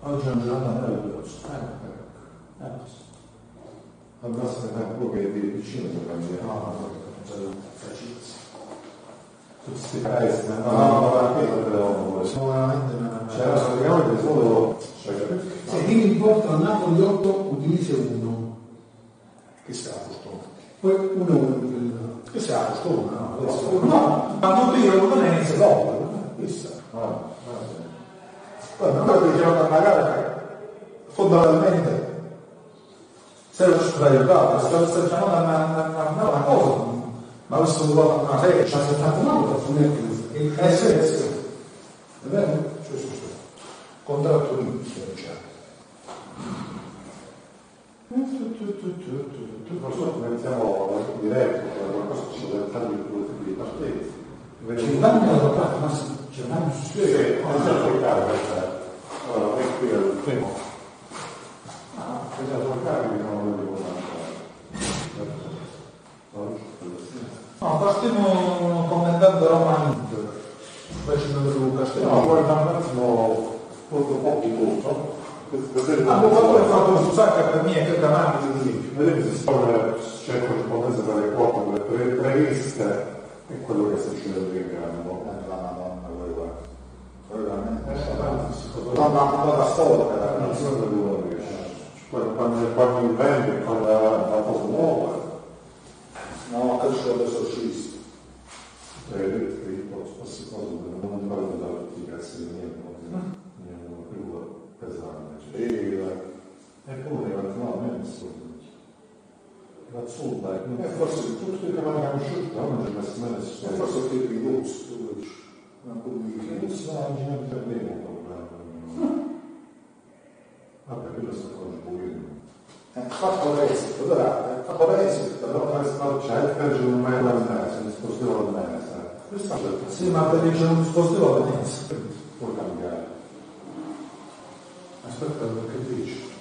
oggi è un giorno meraviglioso. Eh, eh, Al massimo quello che è vicino si cambia. no, no, no, non facilissimo. Tutti questi no, no, no, anche io credo. Sono veramente una... C'era praticamente solo... cioè, Se Rimini porta a Napoli 8, Udinese 1. Che fortuna? Poi uno Che sia la fortuna, no? No, ma non dire l'umanenza dopo, questa. Ah, ah, sì. Poi non è che giocano a pagare, fondamentalmente, se lo chiamando una, una, una, una cosa, ma questo è una serie, ci ha fatto male eh sì, eh sì, è vero? Sì, sì, sì. Contratto di diciamo. Forse pensiamo diretto, qualcosa ci deve fare di due tipi di partenza. Giovanni ha lavorato, ma Giovanni Sì, sì, non c'è toccare questa. Allora, e qui è il primo. Ah, bisogna toccare che non lo devo No, partiamo commentando Roma Inter, facendo Luca No, Castellano. guarda un attimo, molto poco. Ah, ma quando hai fatto un sacco per me che di lì? Vedete se nel cerco giapponese delle quote, quelle pre- previste, e quello che succede in grano. La Madonna, quella. Veramente. No, ma da storia, Non so da dove riesce. Quando, quando invende, quando la cosa nuova, No, che sono l'esorcista. vedete che io queste cose non parlo da tutti i cazzi di niente, non è più pesante. Sì, Eppure, no, a me nessuno. L'azzurra, E forse tutti che mi hanno conosciuto, non c'è nessuno e nessuno. forse il tipo di gusto, tu dici. Una pubblica. Non si va a girare per bene un problema. Vabbè, quello sta con il buio. Eh, fatto l'esito, guardate, fatto l'esito, Pa res, to, kar sem na začetku že omenil od mene, sem izpustil od mene. Vsi imate nek že izpustil od mene. Furkan ga. A spet pa, kaj tiče?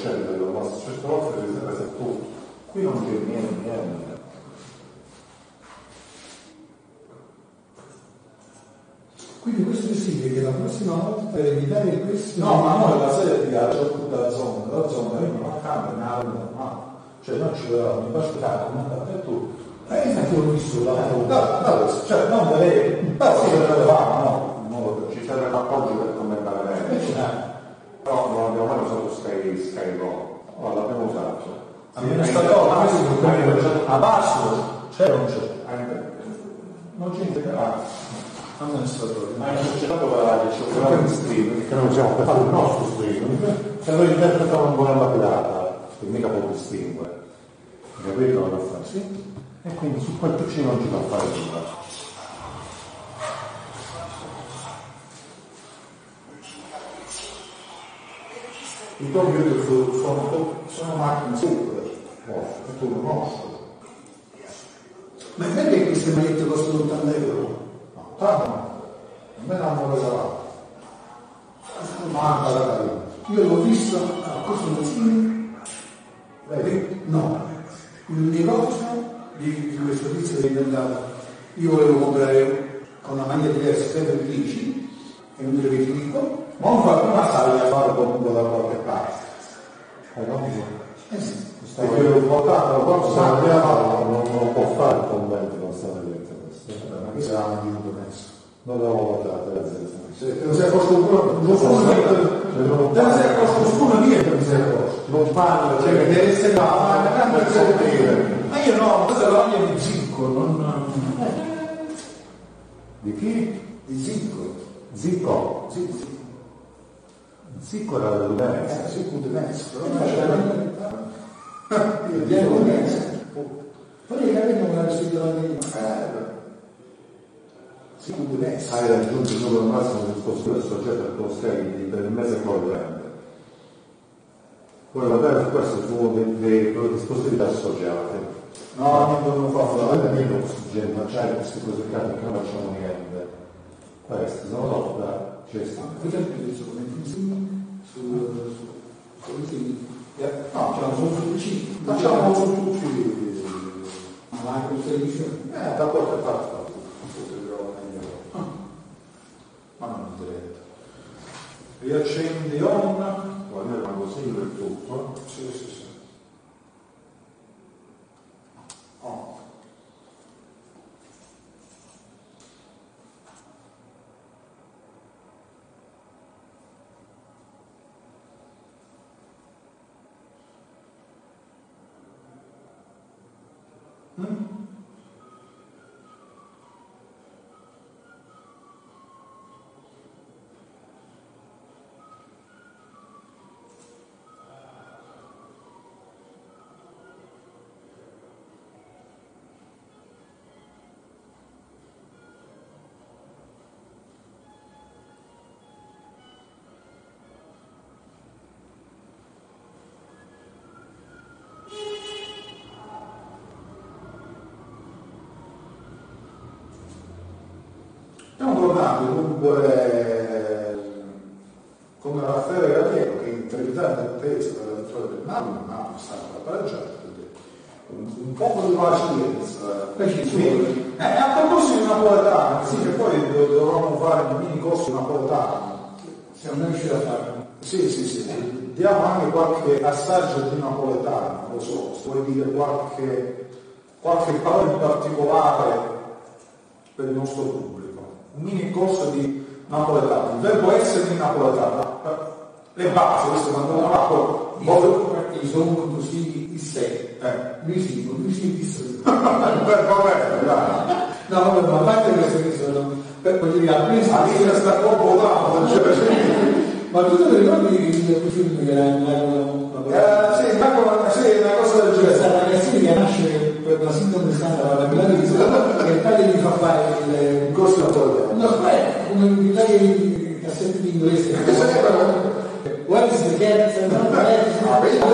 Accendere ma certe volte devi sempre essere tutto. Qui non c'è niente, niente. Quindi questo significa che la prossima volta per evitare questo... No, ma noi la serie di calcio tutta la zona, la zona io non cambia nada normale. Cioè non ci volevamo mi aspettare come dappertutto. Eh, infatti l'ho visto là. Da, da questo, cioè non vedere, però sì, lo vedevamo, no? Modo che Ci serve un appoggio per commentare bene. Invece no. Però non abbiamo mai usato Sky, Sky Go. Oh, l'abbiamo usato. Almeno stato a basso, c'era o non c'era? Non c'è integrato. Amministratore. Ma è successo che ci occupiamo di streaming, che noi siamo per fare il nostro streaming, se noi interpretiamo un buona pirata, che mica può distinguere. Capito cosa fa? Sì. E quindi su quel PC non ci fa fare nulla. I computer sono, sono, macchine super, che tu conosci. Ma è vero che queste magliette costano 80 euro? No, tanto no. A me l'hanno regalato. Ma la carina. Io l'ho visto a questo mattino, Vedi? no, in un negozio di, di questo tizio che è andato. Io volevo comprare con una maglia diversa il 10 e non me lo dico. Ma non fa una stavi a fare comunque da qualche parte. Eh, no? Eh sì. Perché l'ho portato, quando sta andiamo, non, non può fare il commento con sta vedete questo. Ma chi sarà un minuto messo? Non l'avevo votato. Non si è accorto uno, non se non si è accorto uno niente, mi si è accorto. Non parla, Cioè, che deve essere ma per tanto sentire. Ma io no, questa è la maglia di zinco, non... Di chi? Di zinco. Zicco. Sì, sì. Zicco era dell'Udinese. Eh, zinco di mezzo, però non c'era... Io dico di mezzo. Poi non la la mia. Eh, zinco di mezzo. Hai raggiunto il numero massimo di dispositivi associati al tuo schema per il mese corrente. Poi vabbè, questo fu uno dei, dei, dei dispositivi associati. No, non devo fare la meno ossigeno, ma c'hai queste cose che non facciamo niente. Questi sono no, gesti. Cosa è preso come? Su, su, su, su, No, Cioè, sono su PC. facciamo tutti Ma anche su televisione? Eh, da qualche parte fa tutto il gioco meglio. Ma non in diretta. Riaccendi on. Guarda, ma così per tutto. Sì, sì, sì. Tornando dunque come Raffaele Gabriello che in trepidante attesa per la vittoria del Napoli, il Napoli sta ancora pareggiato, un, un poco di pazienza. Sì. Eh, a proposito di napoletano, sì, che poi dov- dovremmo fare il mini corso napoletano. Siamo riusciti a farlo. Sì, sì, sì, diamo anche qualche assaggio di napoletano, lo so, se vuoi dire qualche, qualche parola in particolare per il nostro pubblico. Un mini corso di napoletano, il verbo essere in napoletano, le basi, questo quando uno va I sono così il sé. Lui sì, lui sì, il sé. il essere, dai. No, vabbè, ma a parte questo che sono, per voglio dire, a me sta poco votato, cioè, (laughs) Ma tu lo ricordi che quel film che era in eh, sì, sì, una cosa del genere. questa ragazzina che nasce per una sindrome di Solo e il padre gli fa fare il Il corso No, aspetta, come in Italia i cassetti di inglese. What is the cat? I'm bellissimo. Belle.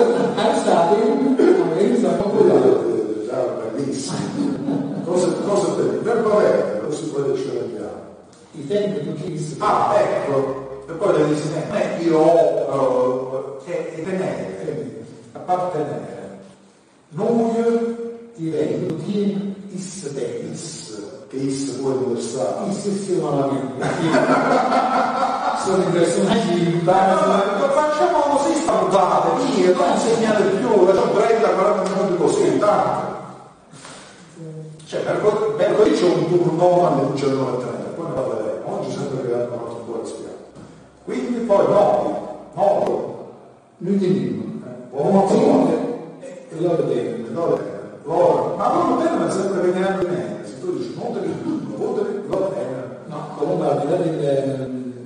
Il verbo avere, così poi ce l'abbiamo. I tempi tu chi Ah, ecco. E poi le dici, eh, io ho, eh, e tenere, appartenere. Noi direi routine is che poi dove sta. Istruzione alla mente. (laughs) Sono i personaggi di base. Ma facciamo così stampate, via, non insegnate più, lasciamo 30-40 minuti così, tanto. Cioè, mercoledì, c'è un turno alle 19.30, poi ne parleremo. Oggi sembra che abbiamo fatto la spiaggia. Quindi poi noti, noto, ti dico. Uomo E loro devono. loro, loro, ma loro bene mi sembra che neanche niente, se tu dici nota di tutto, nota di loro bene, No, comunque al di là del,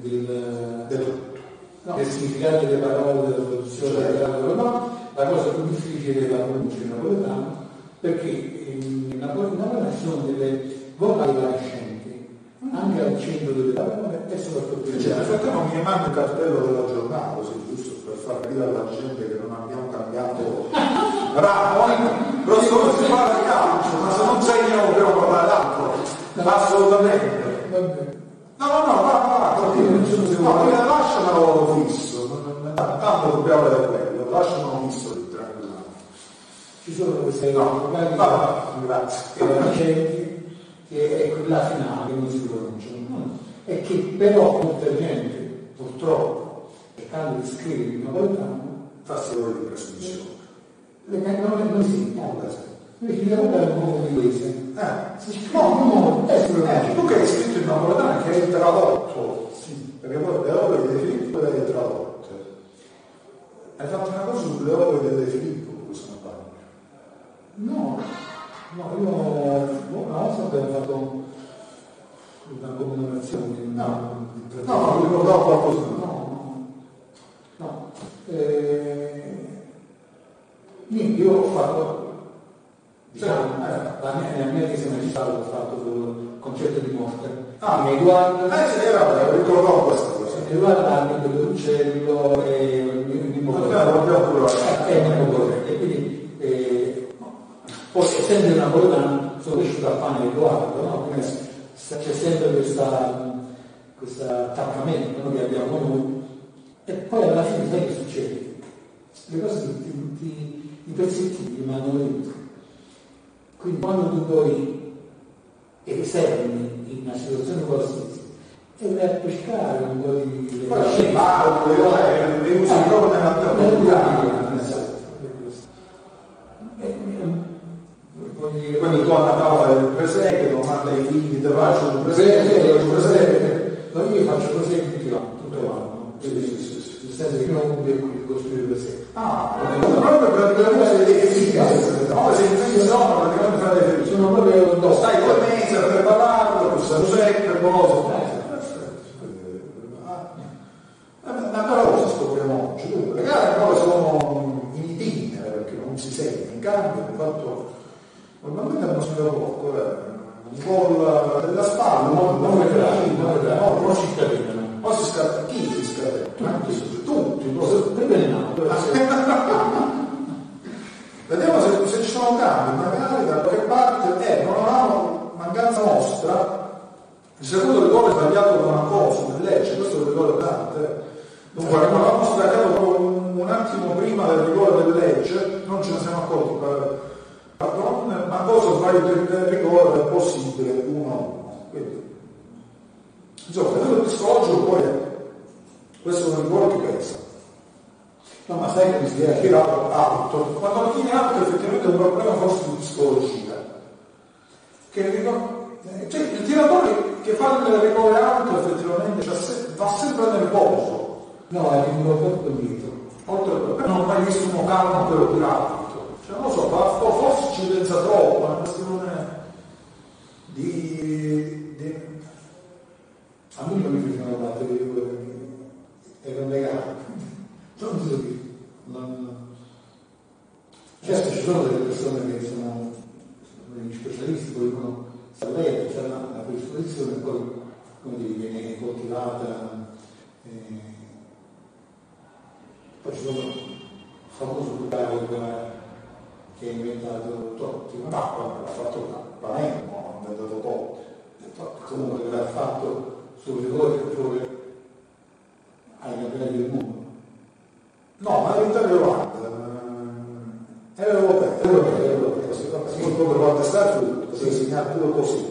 del, del tutto. no, del significato delle parole della traduzione Certo. della parola, la cosa più difficile è la pronuncia in napoletano, perché in napoletano ci sono delle vocali varescenti, anche al centro delle parole e soprattutto in Cioè, nel frattempo mi manda il cartello della giornata, così giusto per far capire alla gente che non abbiamo cambiato (laughs) ramo, eh. Grosso modo si parla di calcio, ma se non sei io dobbiamo parlare d'altro. Assolutamente. No, no, no, va, va, va, continua. No, io lasciamelo fisso, non- non- tanto dobbiamo vedere quello, lasciamelo fisso lì, tranquillo. Ci sono queste No, grazie. varescenti che è quella finale che non si pronunciano e che però molta gente purtroppo cercando di scrivere in napoletano Fasti loro di presunzione. Canzoni non si intende invece devo dare un po' di inglese Eh, scrive in modo testo eh, tu che hai scritto in napoletano che hai tradotto, sì. perché poi le opere di Filippo le hai tradotte. Hai fatto una cosa sulle opere di Filippo, se non sbaglio. no no io una volta abbiamo fatto una commemorazione di No. No, non ricordavo qualcosa. no no no eh, niente io ho fatto diciamo, eh. la mia, la mia tesi magistrale l'ho fatto sul concetto di morte Ah. riguarda Eh sì, era, ricordavo questa cosa. che riguarda l'ambito dell'uccello e il Abbiamo, abbiamo pure e il quindi eh, poi essendo napoletano sono cresciuto al pane di Edoardo, no? Quindi c'è sempre questa, questo attaccamento no? che abbiamo noi e poi alla fine sai che succede? Le cose ti, ti- i pezzettini rimangono dentro. Quindi quando tu poi esterni in una situazione qualsiasi, e vai a pescare un po' di... Poi ci le cose, le usi proprio nella tua quindi tu a Natale il presepe, lo manda ai figli, ti faccio un presepe, il presepe. No, io faccio presepe tutti l'anno, tutto l'anno. Senso che io non devo costruire presepe. Ah, proprio per le cose di efficacia. No, se in sono praticamente fare le felici. Sono proprio No, stai due mesi a prepararlo, questo presepe, cose. Ma però cosa scopriamo oggi? Dunque, le gare poi sono in itinere perché non si sente, in cambio hanno fatto normalmente hanno spiegato poco, eh. un gol della spalla, Non non è è grave, non si scatenano. o si scatta, chi si scatta? Vediamo se, se ci sono cambi, magari da qualche parte, eh, non avevamo mancanza nostra, il secondo rigore sbagliato da una cosa, del Lecce, questo è il rigore Dante. Dunque, non avevamo proprio un, un attimo prima del rigore del Lecce, non ce ne siamo accorti, per- pardon, ma cosa sbaglio il rigore è possibile, uno. Quindi, insomma, il psicologico poi questo è un rigore che pensa. No, ma sai come si è? tirato alto, quando alla fine alto effettivamente è un problema forse di psicologia. Che eh, cioè, il tiratore che fa il rigore alto effettivamente va sempre nervoso. No, è un po' dietro. Oltre a non ho mai visto uno calmo che lo tira alto. Cioè, non lo so, fa- forse ci pensa troppo, è una questione di, di A me non mi facevano parte di rigore, era legame. Non. Non... Certo ci sono delle persone che sono degli specialisti, poi uno sa lei, c'è una, una predisposizione, poi come dire, viene coltivata. eh, Poi ci sono il famoso Bucario che ha inventato Totti, ma quando l'ha fatto Palermo, ha inventato poco. comunque l'ha fatto sul rigore proprio ai campionati del mondo. No, ma Olanda è europea, è vabbè, poi proprio quando è stato così, segnato pure così.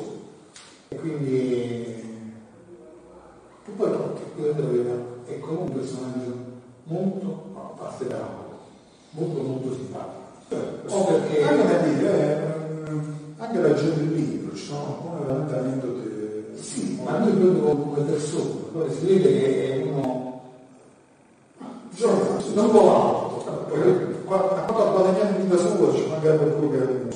E quindi e poi quello doveva, è comunque un personaggio molto, a parte bravo, molto molto simpatico. O perché Anche nel dire, ehm, anche la gente del libro, ci sono alcune veramente aneddote. sì, ma lui proprio come persona, poi si vede che è uno Giornale, non può qua- a quanto a guadagnare in vita sua ci mancherebbe più che un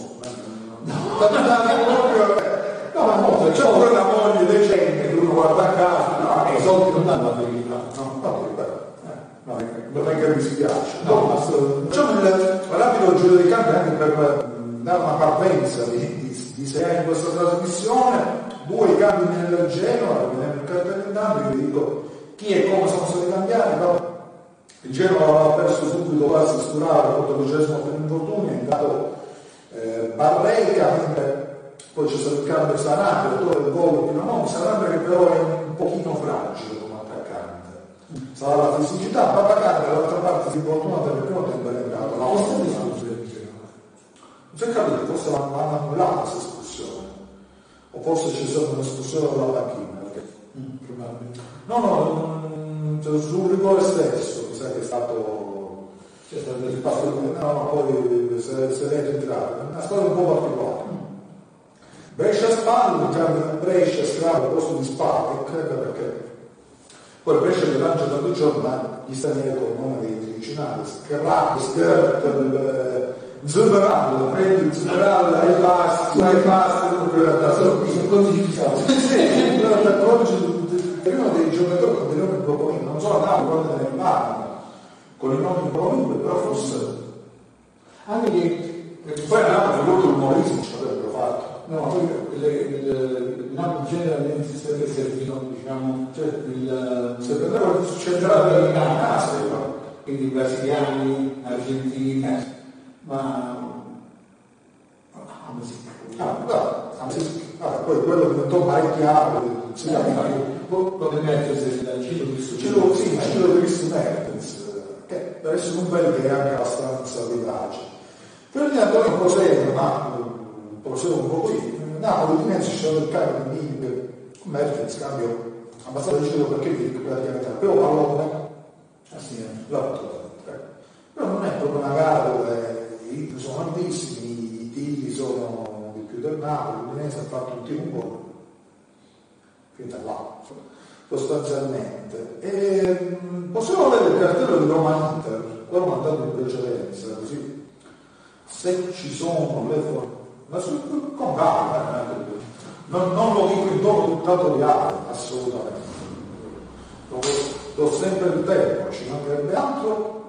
No, ma no, C'è pure una moglie decente che uno guarda a casa, no, i soldi non danno la verità. no, no, beh, eh, no, non è che mi si piace. No, Diciamo il rapido giro di campo anche per dare una parvenza di, di, di se in questa trasmissione, due cambi nel Genoa, nel calendario, vi dico chi e come sono stati cambiati, però il Genoa aveva perso subito quasi sturare il quattordicesimo per infortunio, è entrato eh, Barreca, mentre poi c'è stato il cambio Sarabia, l'autore del gol di Ramon, Sarabia che però è un pochino fragile come attaccante. Sarà la fisicità, Babacar dall'altra parte si infortuna per il primo tempo è entrato. Sta non discusso del Genoa? si è capito, forse l'hanno annullata questa espulsione. O forse c'è stata un'espulsione dalla panchina. perché- Mm. No, no, mm, cioè, sul rigore stesso, mi sa che è stato C'è stato il passo no, no, poi se, è. È una storia un po' particolare. Brescia cambia Brescia Scravo al posto di Spallo, credo perché poi Brescia che lancia da due giorni, ma gli stranieri con il nome dei tricinali, Scravo, Skirt, Zuberal, prendi Zuberal, ai passi, ai passi, quello che Sono fissato. sì, però per oggi dei giocatori con dei nomi proponibili, non so a Napoli quando ne arrivavano, con i nomi proponibili, però forse Anche che perché poi a Napoli molto umorismo ci avrebbero fatto. No, poi le, il Napoli generalmente si serve servino, diciamo, cioè il Se prendevano il centrale in in casa, quindi brasiliani, argentini, ma ah, ma sì. ah, no, ah, poi quello diventò mai chiaro, si chiama Mertens dal Cilo Cristo sì, Cilo Cristo Mertens, che per essere un bel che è anche abbastanza vivace. Per gli attori prosegue, ma prosegue un po' così. Napoli di mezzo ci sono il cambio di Bing, Mertens, cambio abbastanza deciso perché Bing praticamente però pallone, eh sì, la battuta. Però non è proprio una gara dove i ritmi sono altissimi, i tiri sono di più del Napoli, l'Udinese ha fatto un tiro un po' finita là, sostanzialmente. E, possiamo vedere il cartello di Roma Inter, quello mandato in precedenza, così se ci sono le forme, ma su, con calma, eh, non, non, lo dico in tono dittatoriale, assolutamente. Do, do sempre il tempo, ci mancherebbe altro,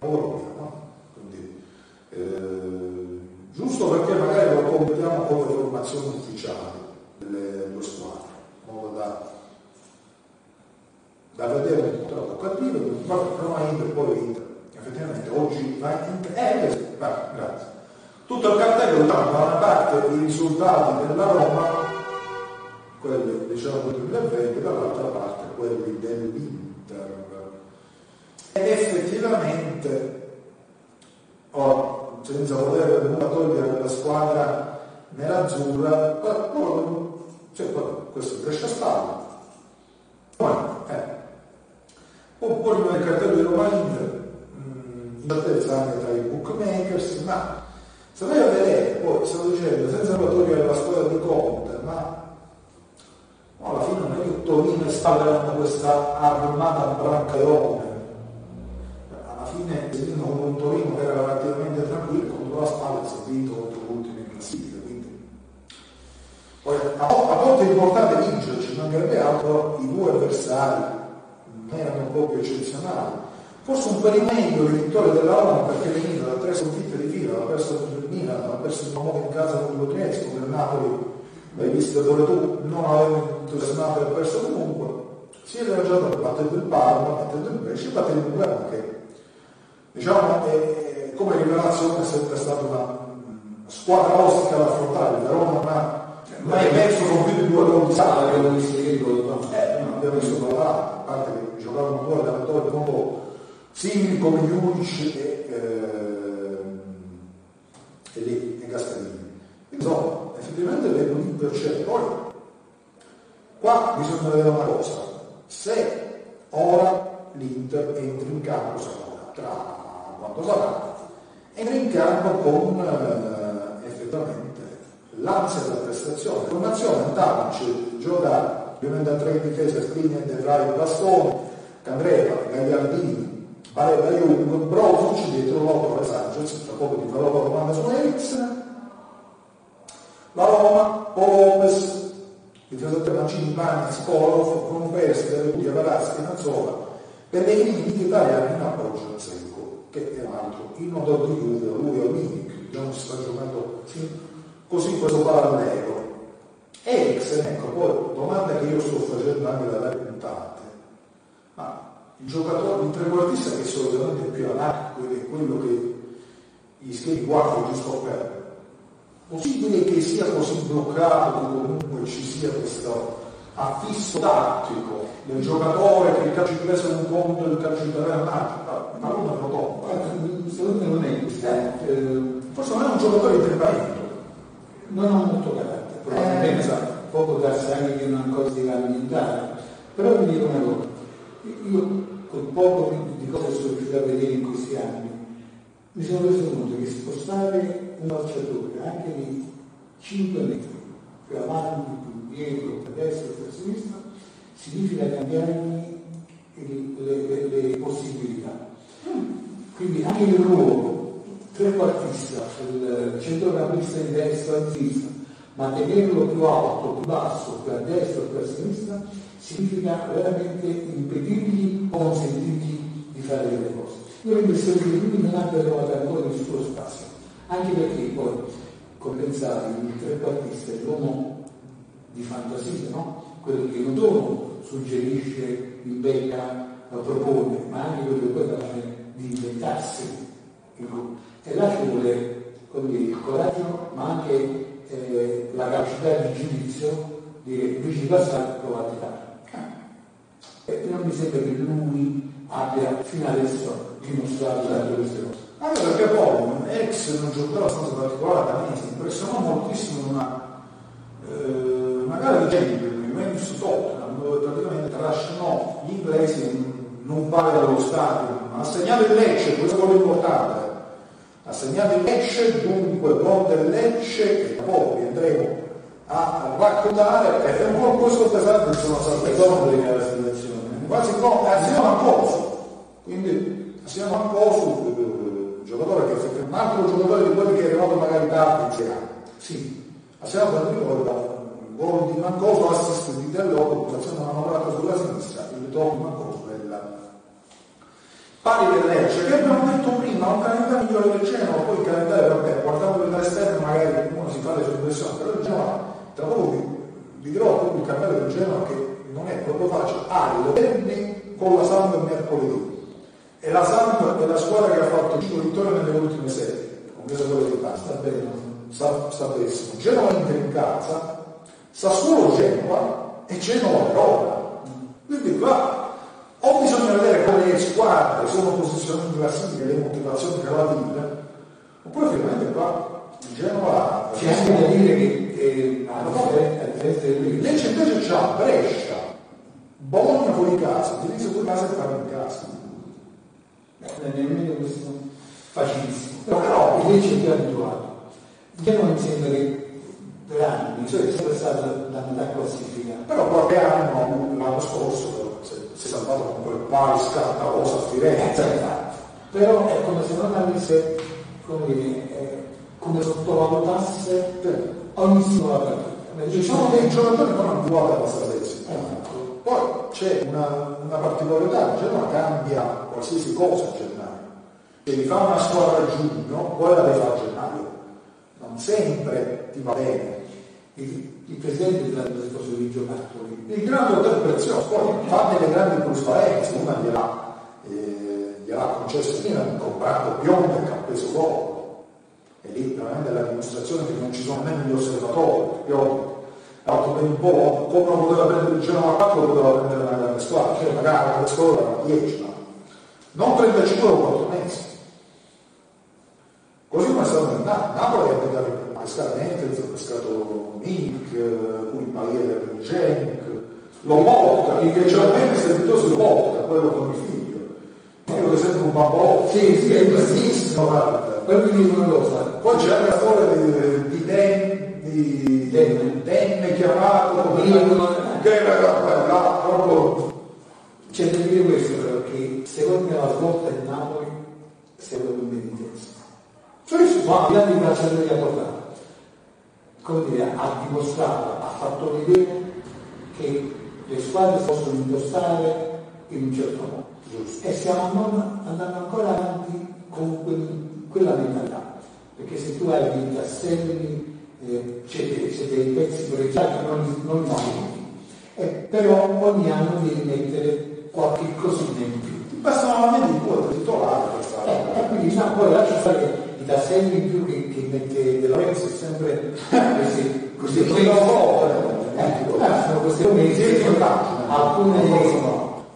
ora no? Quindi, eh, giusto perché magari lo competiamo come formazione ufficiale delle due squadre, modo da, da vedere un po' troppo cattivo, Roma Inter poi Inter. Effettivamente oggi va Inter, eh, va, grazie. Tutto il cartello dà da una parte i risultati della Roma, quelli diciamo del 2020, dall'altra parte quelli dell'Inter. Ed effettivamente, oh, senza voler nulla togliere la squadra nell'azzurra, cioè, questo è Brescia Spalla. Eh. Oppure nel cartello di Roma Inter, incertezza anche tra i bookmakers, ma se vai a poi stavo dicendo, senza togliere la squadra di Conte, ma no, alla fine non è che Torino sta avendo questa armata brancaione. Alla fine con un Torino che era relativamente tranquillo, contro la spalla è vinto contro l'ultimo in classifica. Quindi. Poi, a, volte è importante vincere, ci mancherebbe altro, i due avversari non erano proprio eccezionali Forse un meglio il vittoria della Roma perché veniva da tre sconfitte di fila, ha perso il Milan, ha perso il modo in casa contro l'Udinese, contro il Napoli, l'hai visto dove tu non avevi entusiasmato e ha perso comunque. Si è rilanciato battendo il Parma, battendo il Brescia, battendo il Milan che diciamo è, come rivelazione è sempre stata una squadra ostica da affrontare, la Roma ma mai perso con più di due che abbiamo visto ieri eh, non abbiamo visto parlare, a parte che giocavano due allenatori molto simili come Juric e, eh, e, lì, e Castellini. Insomma, effettivamente vedo lì per c'è. Poi, qua bisogna vedere una cosa, se ora l'Inter entra in campo, sarà tra quanto sarà, entra in campo con eh, effettivamente l'ansia della prestazione. Formazione Tadic gioca ovviamente a tre in difesa, Skriniar, De Vrij, Bastoni, Candreva, Gagliardini, Barella Jung, Brozovic dietro l'Otto Sanchez, tra poco ti farò la domanda su Eriksen, la Roma, Popes, difensore Mancini, Bagni, Skolov, con Persi, Ludia, Velaschi, Nazzola, Pellegrini, gli italiani in appoggio al secco, che è un altro, il nodo di Juve, lui è Milik, non si sta giocando così questo parallelo. Eriksen, ecco, poi domanda che io sto facendo anche dalle puntate, ma il giocatore, il trequartista che solitamente è più anarchico ed è quello che gli schieri guardi giusto per possibile che sia così bloccato che comunque ci sia questo affisso tattico del giocatore che il calcio inglese è un conto e il calcio italiano ma non è rotondo secondo me non è questo. Eh, forse non è un giocatore temperamento non ha molto carattere probabilmente eh, esatto. può darsi anche che non cosa di alimentare però vi dico una cosa io con poco di cose sono riuscito a vedere in questi anni, mi sono reso conto che spostare un calciatore anche di 5 metri, più avanti, più dietro, per destra, per sinistra, significa cambiargli le, le, le possibilità. Quindi anche il ruolo trequartista, il centrocampista di destra e sinistra, ma tenerlo più alto, più basso, più a destra o più a sinistra, significa veramente impedirgli o consentirgli di fare delle cose. Io ho l'impressione che lui non abbia trovato ancora il suo spazio, anche perché poi, come pensate, il trequartista è l'uomo di fantasia, no? quello che non solo suggerisce, inventa, propone, ma anche quello che poi capace di inventarsi. E là ci vuole il coraggio, ma anche eh, la capacità di giudizio di di passare provate fare. E non mi sembra che lui abbia fino adesso dimostrato tutte queste cose. Perché poi un ex in un giocatore abbastanza particolare danese impressionò moltissimo una, eh, una gara di genere, il Juventus Tottenham, dove praticamente trascinò gli inglesi in un paio dello stadio. Ha segnato il Lecce, questo è importante. Ha segnato il Lecce, dunque gol del Lecce, che poi vi andremo a raccontare, è un po' questo pesante sono state complica la situazione. Quasi no, assieme a Cosu. Quindi assieme a Cosu, eh, giocatore che un altro giocatore di quelli che è arrivato magari tardi in Serie A. Sì, assieme a ricorda il gol di Mancoso, assist di Dell'Oro, facendo una manovata sulla sinistra, il ritorno di Mancoso pari del Lecce, che abbiamo detto prima, un calendario migliore del Genoa, poi il calendario, vabbè, guardandolo dall'esterno magari uno si fa le sue impressioni, però il Genoa, tra poco vi, dirò proprio il calendario del Genoa che non è proprio facile, ha il venerdì con la Samp mercoledì. E la Samp è la squadra che ha fatto 5 vittorie nelle ultime 6, compreso quelle di Pasta, sta bene, sta, sta benissimo. Genova Inter in casa, Sassuolo Genova e Genova Roma. Quindi qua o bisogna vedere come le squadre sono posizionate in classifica, le motivazioni relative, oppure finalmente qua Genova c'è anche da dire che eh, a differenza del Lecce invece c'ha Brescia, Bologna fuori casa, Udinese fuori casa e Parma in casa. Non è nemmeno questo facilissimo. Però, però il Lecce è più abituato. Genova mi sembra che per anni cioè, è sempre stato la metà classifica. Però qualche anno, l'anno scorso, si è salvato con quel pari scattarosa a Firenze. Però è come se non avesse, come dire, come sottovalutasse ogni singola partita. Ci sono dei giocatori non abituati alla strategia. Poi c'è una, una particolarità, il Genoa cambia qualsiasi cosa a gennaio. Se vi fa una squadra a giugno, poi la devi fare a gennaio. Non sempre ti va bene. Il, il presidente della discorso di giocatori. Il grande hotel prezioso, poi fa delle grandi plusvalenze, una gliel'ha, eh, gliel'ha concesso Milan comprando Pionte che ha preso loro e lì veramente la dimostrazione che non ci sono nemmeno gli osservatori, ha fatto per un po', come non poteva prendere il Genova 4 poteva prendere una grande squadra, cioè magari la squadra era 10, ma non 35 o 4 mesi. Così come è stato nel Napoli ha tentato di ha pescato Mink, Curipaliere per Genk, Lobotka, il che c'è almeno servitoso Lobotka, quello con il figlio. Io che sembra un bambino. Sì, sì, è bellissimo, guarda. Poi mi dico una cosa. Poi c'è la storia di, di Den, di Den, Den chiamato, che era là, proprio... C'è da dire questo però, che secondo me la svolta in Napoli è stata un. Sì, sì. Ma al di là di che ha portato, come dire, ha dimostrato, ha fatto vedere che le squadre possono impostare in un certo modo. Giusto. E stiamo andando ancora avanti con quel, quella mentalità. Perché se tu hai dei tasselli, eh, c'è, c'è, dei pezzi collegiati, non, non li eh, però ogni anno devi mettere qualche cosina in più. Ti basta solamente il tuo titolare per fare. Eh, e quindi no, poi lascia stare i tasselli in più che, che della Lorenzo è sempre questi, questi questi eh, sono queste mesi, alcune,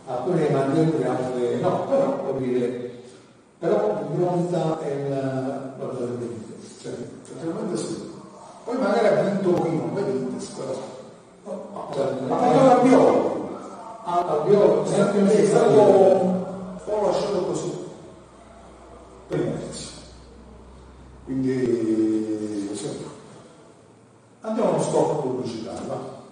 alcune mantengono, altre no, però vuol dire, però Bronza è una cosa del Benitez. Cioè, effettivamente sì. Poi magari ha vinto qui, non Benitez, però. Ma poi la Biolo. Ah, Biolo, sempre è stato un po' lasciato così. Per inerzia. Quindi sì. andiamo a uno stop pubblicitario. Va.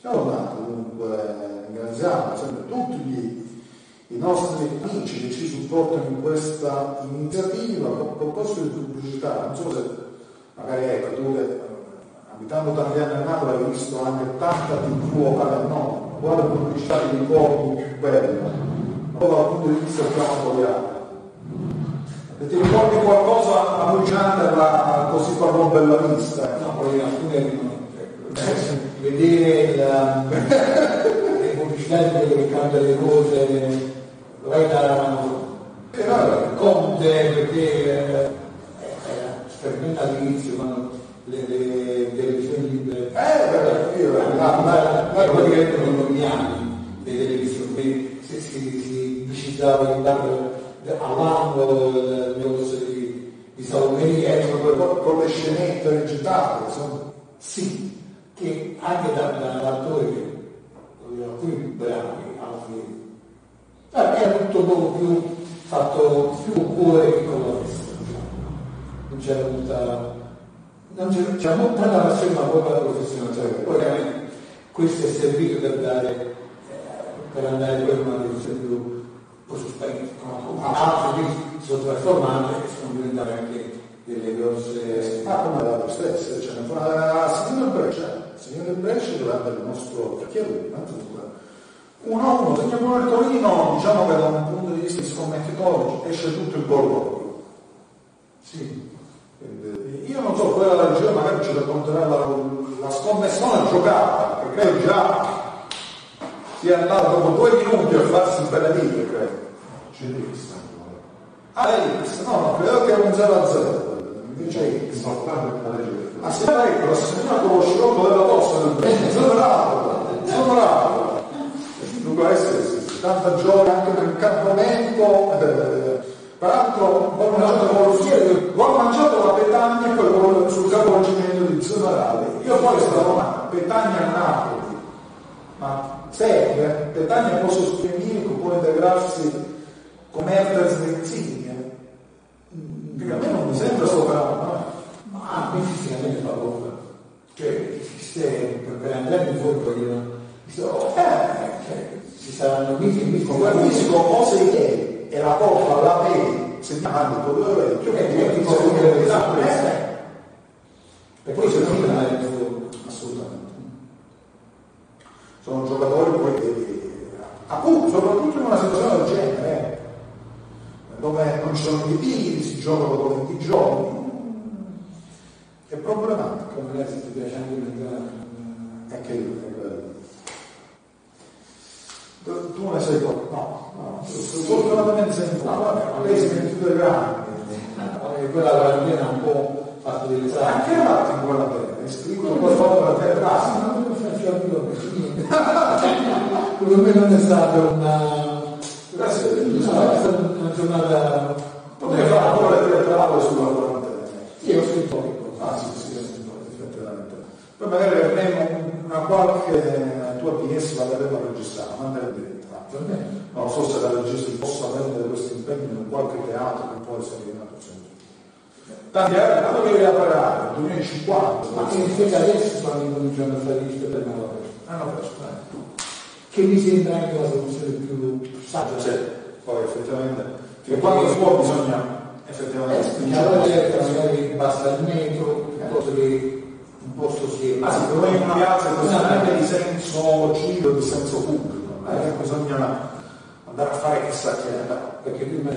Ciao Marco, dunque ringraziamo sempre tutti gli i nostri amici che ci supportano in questa iniziativa, con proposito di pubblicità, non so se magari ecco, tu che eh, abitando tanti anni a Napoli hai visto anche tanta tv locale no, quale pubblicità di ricordi più bella, proprio dal punto di vista più amatoriale. E ti ricordi qualcosa allucinante ma così proprio bella vista? No, poi alcune eh, vedere la, le pubblicità di quello che cambia le cose vai da eh, Conte perché eh, eh, sperimenta all'inizio quando le, le televisioni libere. Eh, beh, io, ma poi diventano gli anni le televisioni? Si, si, si decidava di dare all'angolo il negozio di, di Salomeria con le scenette regitate insomma. sì che anche da, da, da attori che alcuni bravi altri era tutto poco più fatto più cuore che con la testa diciamo. non c'era tutta non c'era, c'era molta la passione ma poca la professionalità poi chiaramente questo è servito per dare eh, per andare poi in una direzione più altri che sono trasformate e sono diventate anche delle grosse ah come la stessa cioè, la signora Brescia signora Brescia durante il nostro perché lui tanto 1-1, segna il Torino, diciamo che da un punto di vista di scommettitori esce tutto il proprio. Sì. Io non so, poi la regia magari ci racconterà la, la scommessione giocata, credo già sia andato dopo due minuti a farsi benedire, credo. C'è X. Ah, X, no, no, credo che era un 0-0. Invece X. Importante la legge. Sì, ecco, la signora con lo scirocco della tosse del bene, sono bravo, sono bravo. Doveva essere tanta gioia anche nel campamento, eh, peraltro ho mangiato con lo schiero, ho mangiato la Petagna sul capovolgimento di Zonarale. Io poi stavo a Petagna a Napoli, ma serve, Petagna può sostenere che può integrarsi come Hertz Mezzini, perché a me non mi sembra sopra, ma qui fisicamente fa paura. Cioè, se per andare in fuoco io dico, eh, cioè, ci saranno e miti. Quel fisico o sei che e la porta alla peli, settimana dopo due ore, più che ti ti può dire esatto. E poi c'è non è assolutamente. Sono giocatori poi che, appunto, soprattutto in una situazione del genere, eh, dove non ci sono i tiri, si giocano dopo 20 giorni, è problematico. Se ti piace anche io, tu ne sei poco, no, no, fortunatamente sei poco, lei si è 22 grandi. Quella quarantena un po' fatto delle sale. Anche l'altro in quella bene, è scritto qualcosa da te atrás. Ma non lo faccio niente. Per me non è stata una. Giornata. Potrei fare ancora tre parole sulla quarantena. Io ho scritto ho scritto effettivamente. Poi magari avremo una qualche tua PS la verremo a registrare, mandare in diretta. Non so se la registri possa prendere questo impegno in qualche teatro che può essere diventato sempre. Tanti anni, quando devi pagare? 2050. Ma in effetti adesso stanno incominciando a fare liste per una Hanno preso, eh. Che mi sembra anche la soluzione più saggia. Sì, poi effettivamente, che quando si può bisogna effettivamente eh, spingere. magari basta il metro, piuttosto che un posto si Ah sì, come in una piazza così anche di senso civico, di senso pubblico, eh, bisogna andare a fare chissà che, perché prima